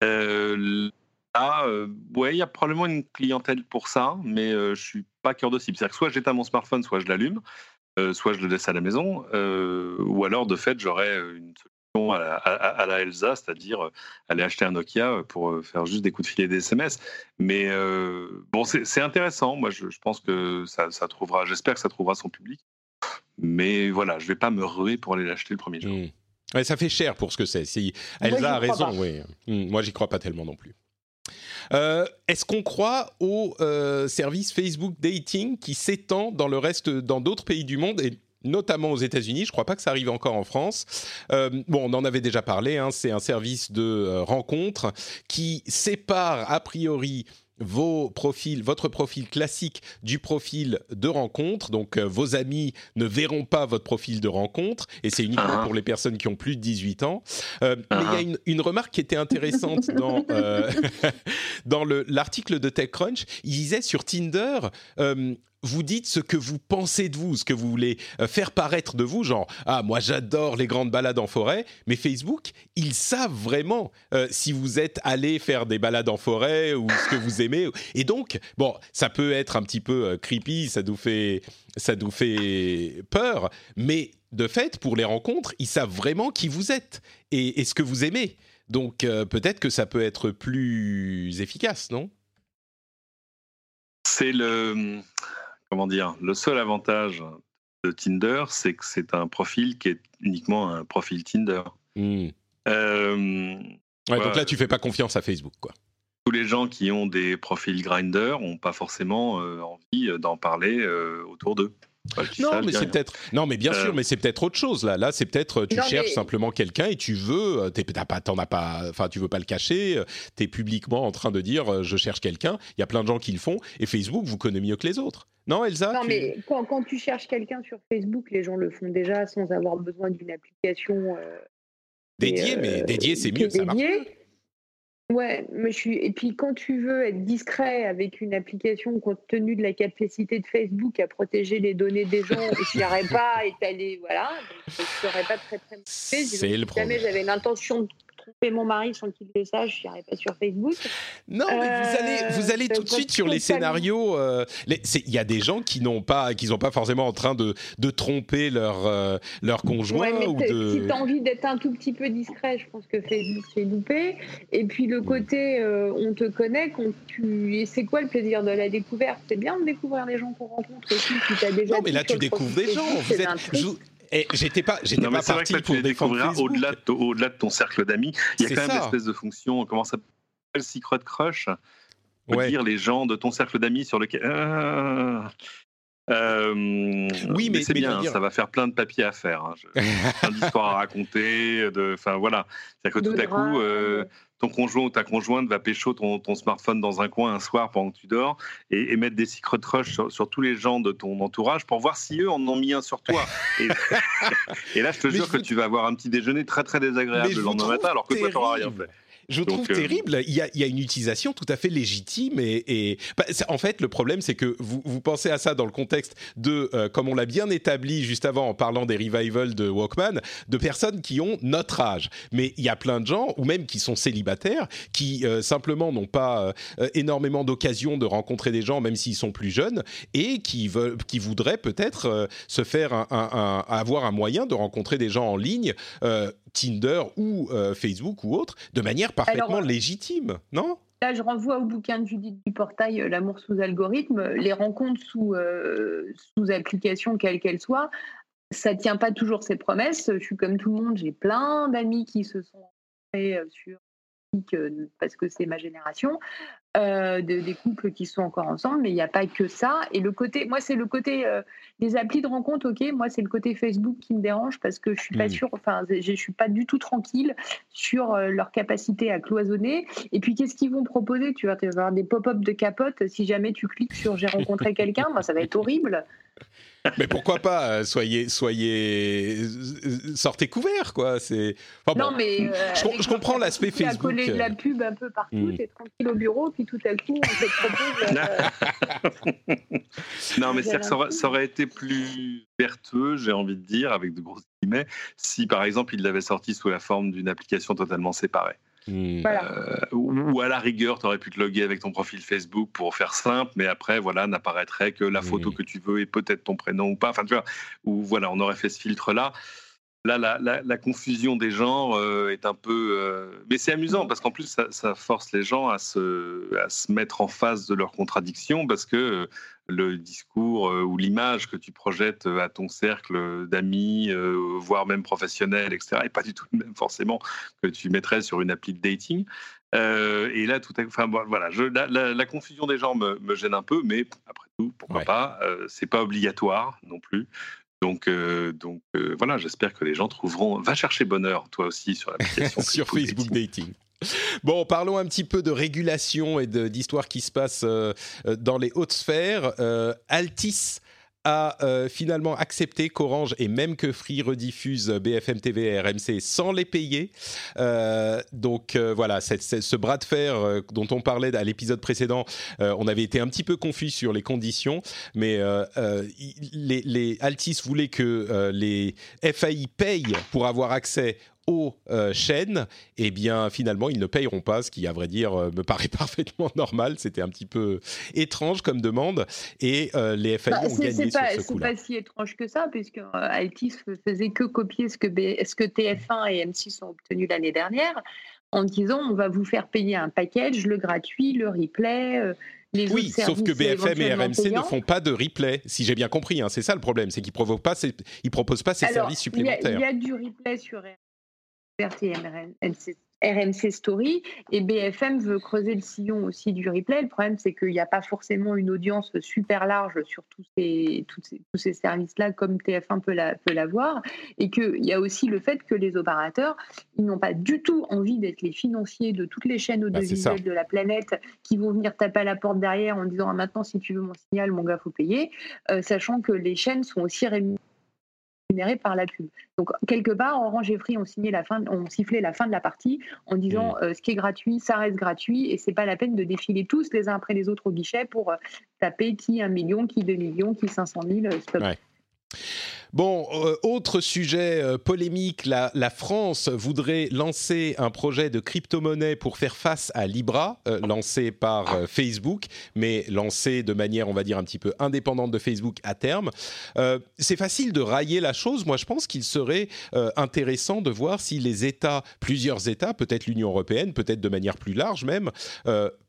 là, ouais, il y a probablement une clientèle pour ça, mais je suis pas cœur de cible. C'est-à-dire que soit j'éteins mon smartphone, soit je l'allume. Euh, soit je le laisse à la maison, euh, ou alors de fait j'aurais une solution à la, Elsa, c'est-à-dire euh, aller acheter un Nokia pour faire juste des coups de filet des SMS. Mais bon, c'est intéressant. Moi, je, pense que ça, trouvera. J'espère que ça trouvera son public. Mais voilà, je vais pas me ruer pour aller l'acheter le premier jour. Mmh. ça fait cher pour ce que c'est. Si Elsa a raison, oui. Mmh, moi, j'y crois pas tellement non plus. Euh, est-ce qu'on croit au euh, service Facebook Dating qui s'étend dans le reste, dans d'autres pays du monde et notamment aux États-Unis? Je ne crois pas que ça arrive encore en France. Euh, bon, on en avait déjà parlé. Hein, c'est un service de rencontre qui sépare a priori vos profils, votre profil classique du profil de rencontre. Donc, euh, vos amis ne verront pas votre profil de rencontre, et c'est uniquement uh-huh. pour les personnes qui ont plus de 18 ans. Euh, mais il y a uh-huh. une, remarque qui était intéressante (laughs) dans, euh, (laughs) dans l'article de TechCrunch. Il disait sur Tinder, vous dites ce que vous pensez de vous, ce que vous voulez euh, faire paraître de vous, genre ah moi j'adore les grandes balades en forêt, mais Facebook ils savent vraiment euh, si vous êtes allé faire des balades en forêt ou ce que vous aimez, et donc bon ça peut être un petit peu euh, creepy, ça nous fait ça nous fait peur, mais de fait pour les rencontres ils savent vraiment qui vous êtes et, et ce que vous aimez, donc peut-être que ça peut être plus efficace, non? C'est le comment dire, le seul avantage de Tinder, c'est que c'est un profil qui est uniquement un profil Tinder. Hmm. Euh, donc là, tu fais pas confiance à Facebook, quoi. Tous les gens qui ont des profils Grinder n'ont pas forcément euh, envie d'en parler euh, autour d'eux. Non, mais c'est peut-être. Non, mais bien sûr, mais c'est peut-être autre chose là. Là, c'est peut-être tu cherches simplement quelqu'un et tu veux, t'as pas, t'en as pas, enfin, tu veux pas le cacher. Tu es publiquement en train de dire, je cherche quelqu'un. Il y a plein de gens qui le font et Facebook vous connaît mieux que les autres. Non, Elsa Non, mais quand, quand, tu cherches quelqu'un sur Facebook, les gens le font déjà sans avoir besoin d'une application. Euh, dédiée, mais euh, dédiée, c'est mieux, ça marche. Ouais, mais je suis... et puis quand tu veux être discret avec une application compte tenu de la capacité de Facebook à protéger les données des gens, je n'y (laughs) pas, t'allais, voilà, donc je ne serais pas très très C'est le problème. jamais j'avais l'intention de tromper mon mari sans qu'il le sache, je n'irai pas sur Facebook. Non, mais vous allez, vous allez tout de suite sur les scénarios. Euh, il y a des gens qui n'ont pas, qui sont pas forcément en train de, de tromper leur, euh, leur conjoint. ou de... Si tu as envie d'être un tout petit peu discret, je pense que Facebook c'est loupé. Et puis le côté euh, on te connaît, quand tu... et c'est quoi le plaisir de la découverte? C'est bien de découvrir les gens qu'on rencontre aussi. Si as déjà non, mais là tu découvres des gens. Vous êtes, Et j'étais pas, j'étais pas parti vrai que pour découvrir au-delà de, au-delà de ton cercle d'amis. Il y a quand même une espèce de fonction, comment ça s'appelle, Secret Crush? Ouais. dire les gens de ton cercle d'amis sur lequel. Ah. Euh, oui, mais, c'est bien, ça va faire plein de papiers à faire. Hein. plein d'histoires à raconter. De, enfin voilà, c'est-à-dire que tout à coup, euh, ton conjoint ou ta conjointe va pécho ton, ton, smartphone dans un coin un soir pendant que tu dors et, mettre des secret rush sur, sur, tous les gens de ton entourage pour voir si eux en ont mis un sur toi. (laughs) Et, là, je te jure que tu vas avoir un petit déjeuner très très désagréable le lendemain matin alors que toi, tu n'auras rien fait je trouve euh, terrible. Il y, a, il y, a, une utilisation tout à fait légitime et, et... Bah, en fait le problème c'est que vous, vous, pensez à ça dans le contexte de, euh, comme on l'a bien établi juste avant en parlant des revivals de Walkman, de personnes qui ont notre âge. Mais il y a plein de gens ou même qui sont célibataires, qui euh, simplement n'ont pas énormément d'occasions de rencontrer des gens même s'ils sont plus jeunes et qui veulent, qui voudraient peut-être se faire un, un, avoir un moyen de rencontrer des gens en ligne Tinder ou euh, Facebook ou autre, de manière parfaitement légitime, non? Là, je renvoie au bouquin de Judith du portail euh, L'amour sous algorithme. Les rencontres sous, euh, sous application, quelle qu'elle soit, ça ne tient pas toujours ses promesses. Je suis comme tout le monde, j'ai plein d'amis qui se sont sur parce que c'est ma génération, euh, des couples qui sont encore ensemble, mais il n'y a pas que ça. Et le côté, moi, c'est le côté euh, des applis de rencontre, ok. Moi, c'est le côté Facebook qui me dérange parce que je suis pas hmm. sûre, enfin, je suis pas du tout tranquille sur euh, leur capacité à cloisonner. Et puis, qu'est-ce qu'ils vont proposer? Tu vas avoir des pop-up de capote si jamais tu cliques sur j'ai rencontré quelqu'un. Moi, ça va être horrible. Mais pourquoi pas euh, Soyez, soyez, euh, sortez couverts, quoi. C'est. non, mais euh, je, comprends l'aspect Facebook. coller de la pub un peu partout, mm. t'es tranquille au bureau, puis tout à coup, on te propose. (laughs) non, mais ça, aurait, ça aurait été plus vertueux, j'ai envie de dire, avec de grosses guillemets, si par exemple il l'avait sorti sous la forme d'une application totalement séparée. Euh, ou, à la rigueur, tu aurais pu te loguer avec ton profil Facebook pour faire simple, mais après, voilà, n'apparaîtrait que la photo que tu veux et peut-être ton prénom ou pas. Enfin, tu vois, ou voilà, on aurait fait ce filtre-là. Là, la, confusion des genres euh, est un peu. Euh, mais c'est amusant parce qu'en plus, ça, ça, force les gens à se, à se mettre en face de leurs contradictions parce que le discours euh, ou l'image que tu projettes euh, à ton cercle d'amis, euh, voire même professionnels, etc., et pas du tout le même forcément que tu mettrais sur une appli de dating. et là, tout à enfin voilà, je, la, confusion des gens me, gêne un peu, mais après tout, pourquoi pas C'est pas obligatoire non plus. Donc, donc voilà, j'espère que les gens trouveront. Va chercher bonheur, toi aussi, sur l'application (laughs) sur Facebook dating. Bon, parlons un petit peu de régulation et d'histoire qui se passe euh, euh, dans les hautes sphères. Euh, Altis a finalement accepté qu'Orange et même que Free rediffuse BFM TV et RMC sans les payer. donc voilà, ce bras de fer dont on parlait à l'épisode précédent, on avait été un petit peu confus sur les conditions, mais les, les, Altis voulaient que les FAI payent pour avoir accès aux euh, chaînes, eh bien finalement ils ne payeront pas, ce qui à vrai dire euh, me paraît (laughs) parfaitement normal. C'était un petit peu étrange comme demande et euh, les FAI bah, ont gagné sur ce coup-là. C'est pas si étrange que ça, puisque Altis faisait que copier ce que, ce que TF1 et M6 ont obtenu l'année dernière en disant on va vous faire payer un package, le gratuit, le replay. Les oui, sauf que BFM et RMC ne font pas de replay, si j'ai bien compris. Hein. c'est ça le problème, c'est qu'ils ne pas, proposent pas ces services supplémentaires. Il y, a du replay sur RMC Story et BFM veut creuser le sillon aussi du replay. Le problème, c'est qu'il n'y a pas forcément une audience super large sur tous ces, tous ces, services-là comme TF1 peut l'avoir. La, et qu'il y a aussi le fait que les opérateurs, ils n'ont pas du tout envie d'être les financiers de toutes les chaînes bah, audiovisuelles de la planète qui vont venir taper à la porte derrière en disant ah, maintenant si tu veux mon signal, mon gars, faut payer, euh, sachant que les chaînes sont aussi rémunérées par la pub. Donc quelque part, Orange et Free ont signé la fin, ont sifflé la fin de la partie en disant mmh. euh, ce qui est gratuit, ça reste gratuit et c'est pas la peine de défiler tous les uns après les autres au guichet pour euh, taper qui un million, qui deux millions, qui 500 000. Stop. Bon, euh, autre sujet euh, polémique, la, France voudrait lancer un projet de crypto-monnaie pour faire face à Libra, euh, lancé par Facebook, mais lancé de manière, on va dire, un petit peu indépendante de Facebook à terme. C'est facile de railler la chose. Moi, je pense qu'il serait intéressant de voir si les États, plusieurs États, peut-être l'Union européenne, peut-être de manière plus large même,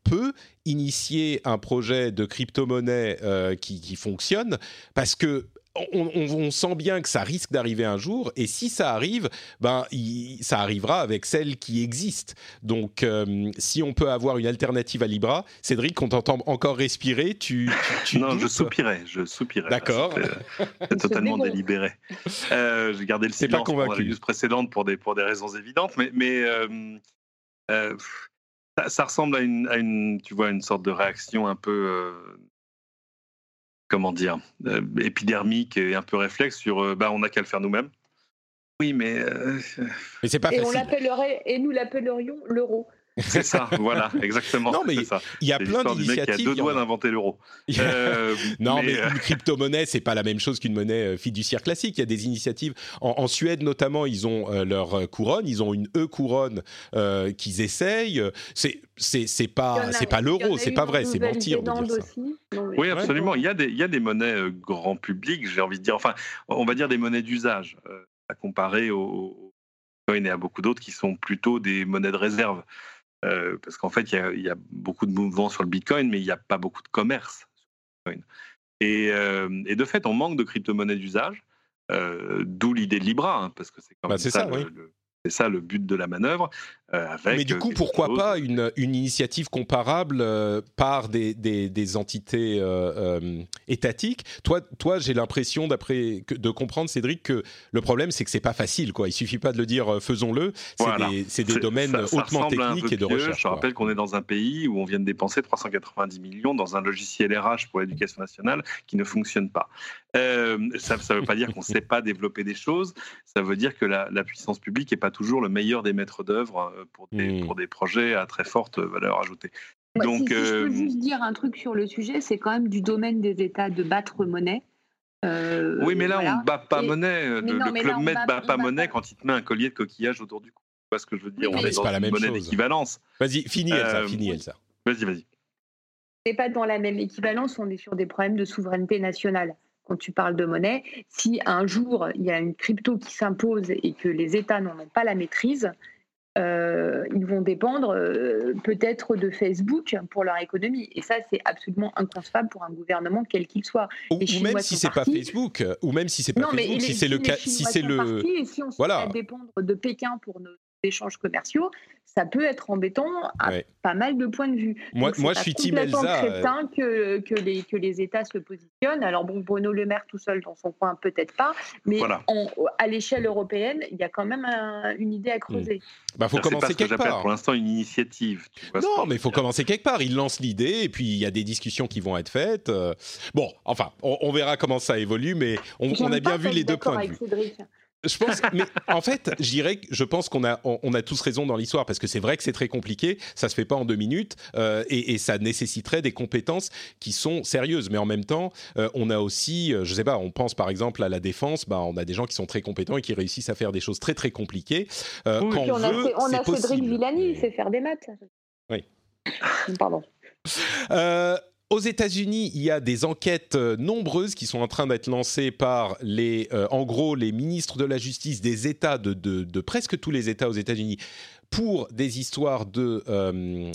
peut initier un projet de crypto-monnaie qui, qui, fonctionne, parce que on, sent bien que ça risque d'arriver un jour, et si ça arrive, ben, ça arrivera avec celle qui existe. Donc, euh, si on peut avoir une alternative à Libra, Cédric, on t'entend encore respirer, tu, Non, je soupirais, je soupirais. D'accord. C'est totalement (laughs) délibéré. Euh, J'ai gardé le silence pas pour la news précédente pour des, pour des raisons évidentes, mais, mais euh, euh, ça, ressemble à une, à une, tu vois, une sorte de réaction un peu comment dire, euh, épidermique et un peu réflexe sur euh, bah, on n'a qu'à le faire nous-mêmes. Oui, mais. Euh, mais c'est pas et facile. On et nous l'appellerions l'euro. C'est ça, (laughs) voilà, exactement. Non, mais il y a plein d'initiatives. Il y a deux doigts d'inventer l'euro. (laughs) Euh, non, mais, une crypto-monnaie, c'est pas la même chose qu'une monnaie fiduciaire classique. Il y a des initiatives. En, Suède, notamment, ils ont leur couronne. Ils ont une E-couronne qu'ils essayent. C'est c'est pas c'est pas l'euro, c'est pas vrai, c'est mentir de dire ça. Oui, absolument. Il y a des il y a des monnaies grand public. J'ai envie de dire, enfin, on va dire des monnaies d'usage à comparer au Bitcoin et à beaucoup d'autres qui sont plutôt des monnaies de réserve. Euh, parce qu'en fait, il y, a beaucoup de mouvements sur le Bitcoin, mais il n'y a pas beaucoup de commerce sur le Bitcoin. Et, euh, et de fait, on manque de crypto-monnaies d'usage, euh, d'où l'idée de Libra, hein, parce que c'est quand bah, même ça, le, c'est ça le but de la manœuvre. Euh, Mais du coup, pourquoi pas une, une, initiative comparable euh, par des, des, des entités euh, étatiques? Toi, toi j'ai l'impression, d'après de comprendre, Cédric, que le problème, c'est que c'est pas facile. Quoi. Il suffit pas de le dire, faisons-le. C'est des, des domaines hautement techniques et de recherche. Je rappelle qu'on est dans un pays où on vient de dépenser 390 millions dans un logiciel RH pour l'éducation nationale qui ne fonctionne pas. ça ne veut pas dire qu'on ne sait pas développer des choses. Ça veut dire que la, la puissance publique n'est pas toujours le meilleur des maîtres d'œuvre euh, pour, des, hmm. pour des projets à très forte valeur ajoutée. Donc, si, je peux euh, juste dire un truc sur le sujet, c'est quand même du domaine des États de battre monnaie. Euh, oui, mais là, on ne bat pas monnaie. Le, club Med bat, pas monnaie quand il te met un collier de coquillage autour du cou. Tu vois ce que je veux dire On est, dans pas la même monnaie d'équivalence. Vas-y, finis, Elsa. Finis, Elsa. Vas-y, vas-y. On n'est pas dans la même équivalence, on est sur des problèmes de souveraineté nationale quand tu parles de monnaie, si un jour il y a une crypto qui s'impose et que les États n'en ont pas la maîtrise, euh, ils vont dépendre euh, peut-être de Facebook pour leur économie. Et ça, c'est absolument inconcevable pour un gouvernement quel qu'il soit. Ou, même si c'est pas Facebook, ou même si c'est pas Facebook, si c'est le cas, si c'est le, si on voilà. dépendre de Pékin pour nos échanges commerciaux, ça peut être embêtant à pas mal de points de vue. Moi, moi je suis team Elsa. crétin que, que, les, que les États se positionnent. Alors bon, Bruno Le Maire tout seul dans son coin, peut-être pas, mais à l'échelle européenne, il y a quand même une idée à creuser. Il bah, faut commencer quelque part. Pour l'instant, une initiative. non, mais il faut commencer quelque part. Il lance l'idée et puis il y a des discussions qui vont être faites. Euh, bon, enfin, on, verra comment ça évolue, mais on, on a bien vu les deux points de vue. Cédric. Je pense, mais en fait, je dirais que je pense qu'on a, on, a tous raison dans l'histoire parce que c'est vrai que c'est très compliqué, ça se fait pas en deux minutes euh, et, ça nécessiterait des compétences qui sont sérieuses. Mais en même temps, euh, on a aussi, euh, je sais pas, on pense par exemple à la défense, bah, on a des gens qui sont très compétents et qui réussissent à faire des choses très très compliquées. quand on, a, on a Cédric Villani, il sait faire des maths. Oui. Pardon. Aux États-Unis, il y a des enquêtes euh, nombreuses qui sont en train d'être lancées par les, euh, en gros, les ministres de la justice des États, de, de, presque tous les États aux États-Unis, pour des histoires de euh,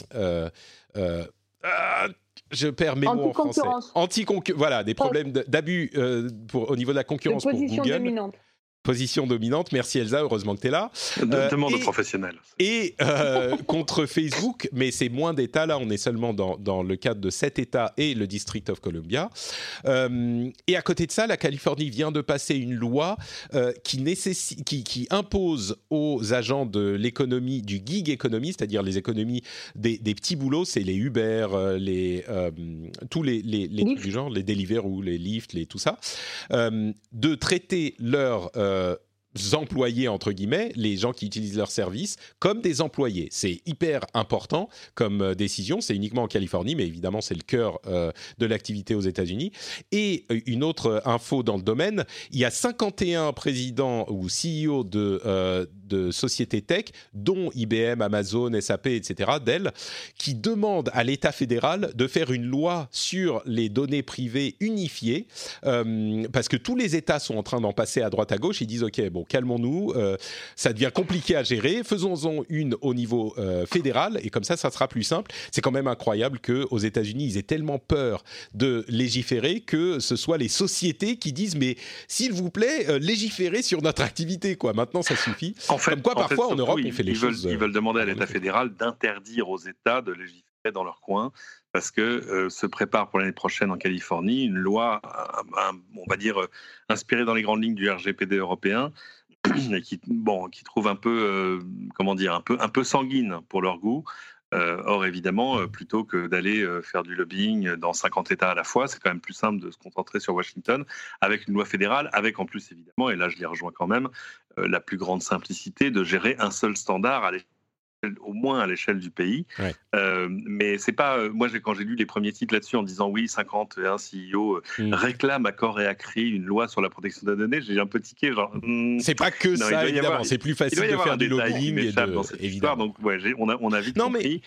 ah, je perds mes mots en français. Anti voilà, des problèmes d'abus au niveau de la concurrence pour Google. Dominante position dominante. Merci Elsa, heureusement que tu es là. Demande euh, et, professionnel. Et euh, (laughs) contre Facebook, mais c'est moins d'États, là on est seulement dans, dans, le cadre de sept États et le District of Columbia. Euh, et à côté de ça, la Californie vient de passer une loi qui, nécessite, qui, qui, impose aux agents de l'économie, du gig economy, c'est-à-dire les économies des, des petits boulots, c'est les Uber, les, tous les, les, les trucs du genre, les Deliveroo, les Lyft, les, tout ça, de traiter leurs euh, employés, entre guillemets, les gens qui utilisent leurs services, comme des employés. C'est hyper important comme euh, décision. C'est uniquement en Californie, mais évidemment, c'est le cœur euh, de l'activité aux États-Unis. Et une autre info dans le domaine, il y a 51 présidents ou CEO de de sociétés tech, dont IBM, Amazon, SAP, etc., Dell, qui demandent à l'État fédéral de faire une loi sur les données privées unifiées, euh, parce que tous les États sont en train d'en passer à droite à gauche. Ils disent OK, bon, calmons-nous, euh, ça devient compliqué à gérer. Faisons-en une au niveau euh, fédéral, et comme ça, ça sera plus simple. C'est quand même incroyable que aux États-Unis, ils aient tellement peur de légiférer que ce soit les sociétés qui disent mais s'il vous plaît, légiférez sur notre activité, quoi. Maintenant, ça suffit. Fait, Comme quoi, en fait, parfois, en Europe, ils, on fait les ils choses. Veulent, ils veulent demander à l'État euh, fédéral d'interdire aux États de légiférer dans leur coin parce que euh, se prépare pour l'année prochaine en Californie une loi, un- un- on va dire, euh, inspirée dans les grandes lignes du RGPD européen (clears throat) et qui, bon, qui trouve un peu, euh, comment dire, un peu, un peu sanguine pour leur goût. Euh, or, évidemment, euh, plutôt que d'aller euh, faire du lobbying dans 50 États à la fois, c'est quand même plus simple de se concentrer sur Washington avec une loi fédérale, avec en plus, évidemment, et là je les rejoins quand même, la plus grande simplicité de gérer un seul standard à l'échelle au moins à l'échelle du pays. Ouais. Euh, mais c'est pas. euh, moi, quand j'ai lu les premiers titres là-dessus en disant oui, 51 CEO euh, Mm. réclament à corps et à cri une loi sur la protection des données, j'ai un peu tiqué. Genre, hmm, C'est pas que Non, ça, évidemment. avoir- C'est plus facile de faire du lobbying et de, dans cette évidemment. histoire. Donc, ouais, on, a, on a vite Non, mais- compris.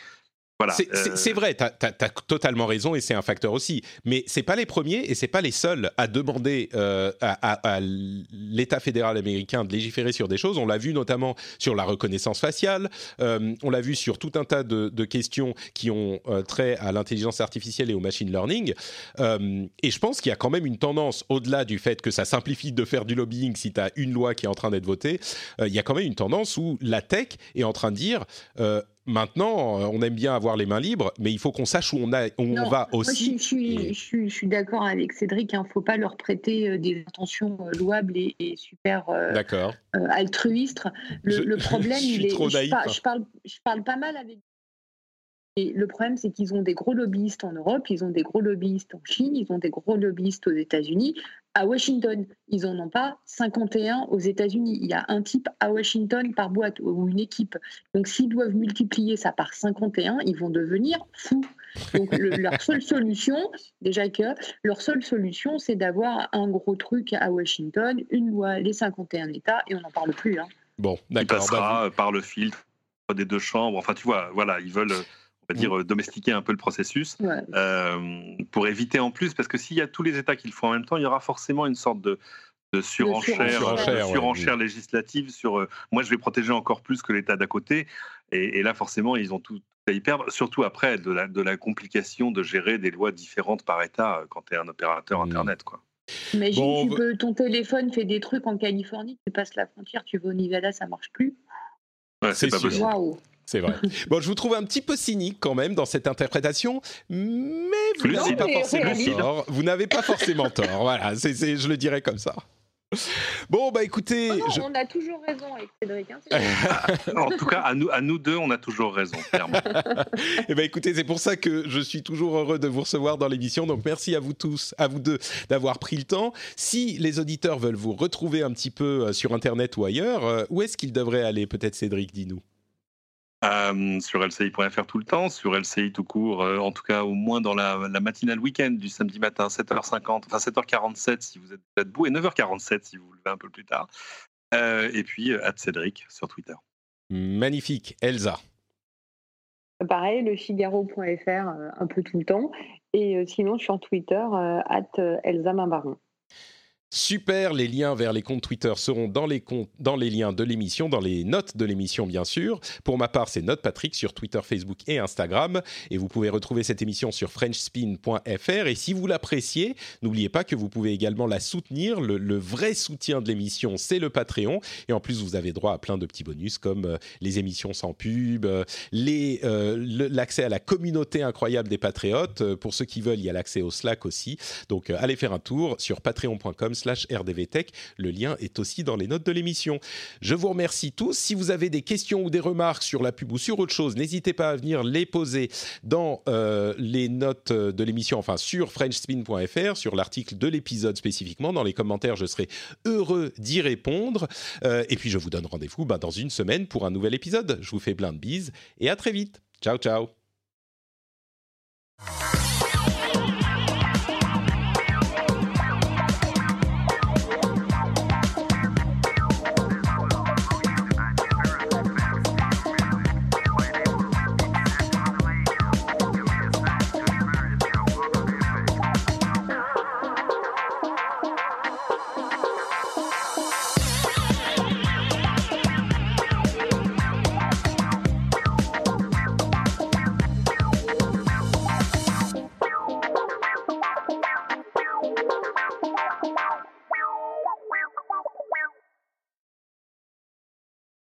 Voilà. C'est- euh, vrai, tu as, totalement raison et c'est un facteur aussi. Mais c'est pas les premiers et c'est pas les seuls à demander euh, à, à- à l'État fédéral américain de légiférer sur des choses. On l'a vu notamment sur la reconnaissance faciale. euh, on l'a vu sur tout un tas de, de questions qui ont trait à l'intelligence artificielle et au machine learning. Et je pense qu'il y a quand même une tendance, au-delà du fait que ça simplifie de faire du lobbying si tu as une loi qui est en train d'être votée, il y a quand même une tendance où la tech est en train de dire maintenant, euh, on aime bien avoir les mains libres, mais il faut qu'on sache où on, a, où Non, on va Moi, aussi. suis- je suis, et- je suis, je suis d'accord avec Cédric. Il ne faut pas leur prêter euh, des intentions euh, louables et, et super euh, euh, altruistes. Le, Je- le problème, (laughs) je il est. je, par- hein. je parle, je parle pas mal avec. Et le problème, c'est qu'ils ont des gros lobbyistes en Europe, ils ont des gros lobbyistes en Chine, ils ont des gros lobbyistes aux États-Unis. À Washington, ils n'en ont pas 51 aux États-Unis. Il y a un type à Washington par boîte ou une équipe. Donc, s'ils doivent multiplier ça par 51, ils vont devenir fous. Donc, le- (laughs) leur seule solution, déjà que leur seule solution, c'est d'avoir un gros truc à Washington, une loi, les 51 États, et on n'en parle plus. Hein. Bon, qui d'accord. bah, passera euh, par le filtre des deux chambres. Enfin, tu vois, voilà, ils veulent, on va dire, euh, domestiquer un peu le processus. Ouais. euh, pour éviter en plus, parce que s'il y a tous les États qui le font en même temps, il y aura forcément une sorte de, de surenchère, surenchère, de ouais. surenchère législative sur euh, moi je vais protéger encore plus que l'État d'à côté. Et, et là, forcément, ils ont tout à y perdre, surtout après de la, de la complication de gérer des lois différentes par État euh, quand tu es un opérateur Mm. Internet. Quoi. Imagine, Bon, on tu peux, ton téléphone fait des trucs en Californie, tu passes la frontière, tu vas au Nevada, ça marche plus. Ouais, C'est pas sûr. possible. Waouh C'est vrai. (laughs) Bon, je vous trouve un petit peu cynique quand même dans cette interprétation, mais vous n'avez pas forcément tort. Vous n'avez pas forcément tort. Voilà, je le dirais comme ça. Bon, bah écoutez, Oh non, je- On a toujours raison avec Cédric. hein, (laughs) c'est- En tout cas, à nous, à nous deux, on a toujours raison, clairement. (laughs) Eh ben écoutez, c'est pour ça que je suis toujours heureux de vous recevoir dans l'émission. Donc merci à vous tous, à vous deux, d'avoir pris le temps. Si les auditeurs veulent vous retrouver un petit peu euh, sur Internet ou ailleurs, euh, où est-ce qu'ils devraient aller Peut-être Cédric, dis-nous? Euh, sur LCI.fr tout le temps, sur LCI tout court, euh, en tout cas au moins dans la, la matinale week-end du samedi matin, 7h50, enfin 7h47 si vous êtes debout et 9h47 si vous vous levez un peu plus tard. Euh, et puis, à Cédric sur Twitter. Magnifique, Elsa. Pareil, le Figaro.fr euh, un peu tout le temps. Et euh, sinon, sur Twitter, euh, at Elsa Mambaron. Super, les liens vers les comptes Twitter seront dans les, comptes, dans les liens de l'émission, dans les notes de l'émission bien sûr. Pour ma part, c'est Note Patrick sur Twitter, Facebook et Instagram. Et vous pouvez retrouver cette émission sur frenchspin.fr. Et si vous l'appréciez, n'oubliez pas que vous pouvez également la soutenir. Le, vrai soutien de l'émission, c'est le Patreon. Et en plus, vous avez droit à plein de petits bonus comme euh, les émissions sans pub, euh, euh, l'accès à la communauté incroyable des patriotes. Pour ceux qui veulent, il y a l'accès au Slack aussi. Donc allez faire un tour sur patreon.com rdvtech. Le lien est aussi dans les notes de l'émission. Je vous remercie tous. Si vous avez des questions ou des remarques sur la pub ou sur autre chose, n'hésitez pas à venir les poser dans euh, les notes de l'émission, enfin sur frenchspin.fr, sur l'article de l'épisode spécifiquement. Dans les commentaires, je serai heureux d'y répondre. Euh, et puis je vous donne rendez-vous bah, dans une semaine pour un nouvel épisode. Je vous fais plein de bises et à très vite. Ciao, ciao.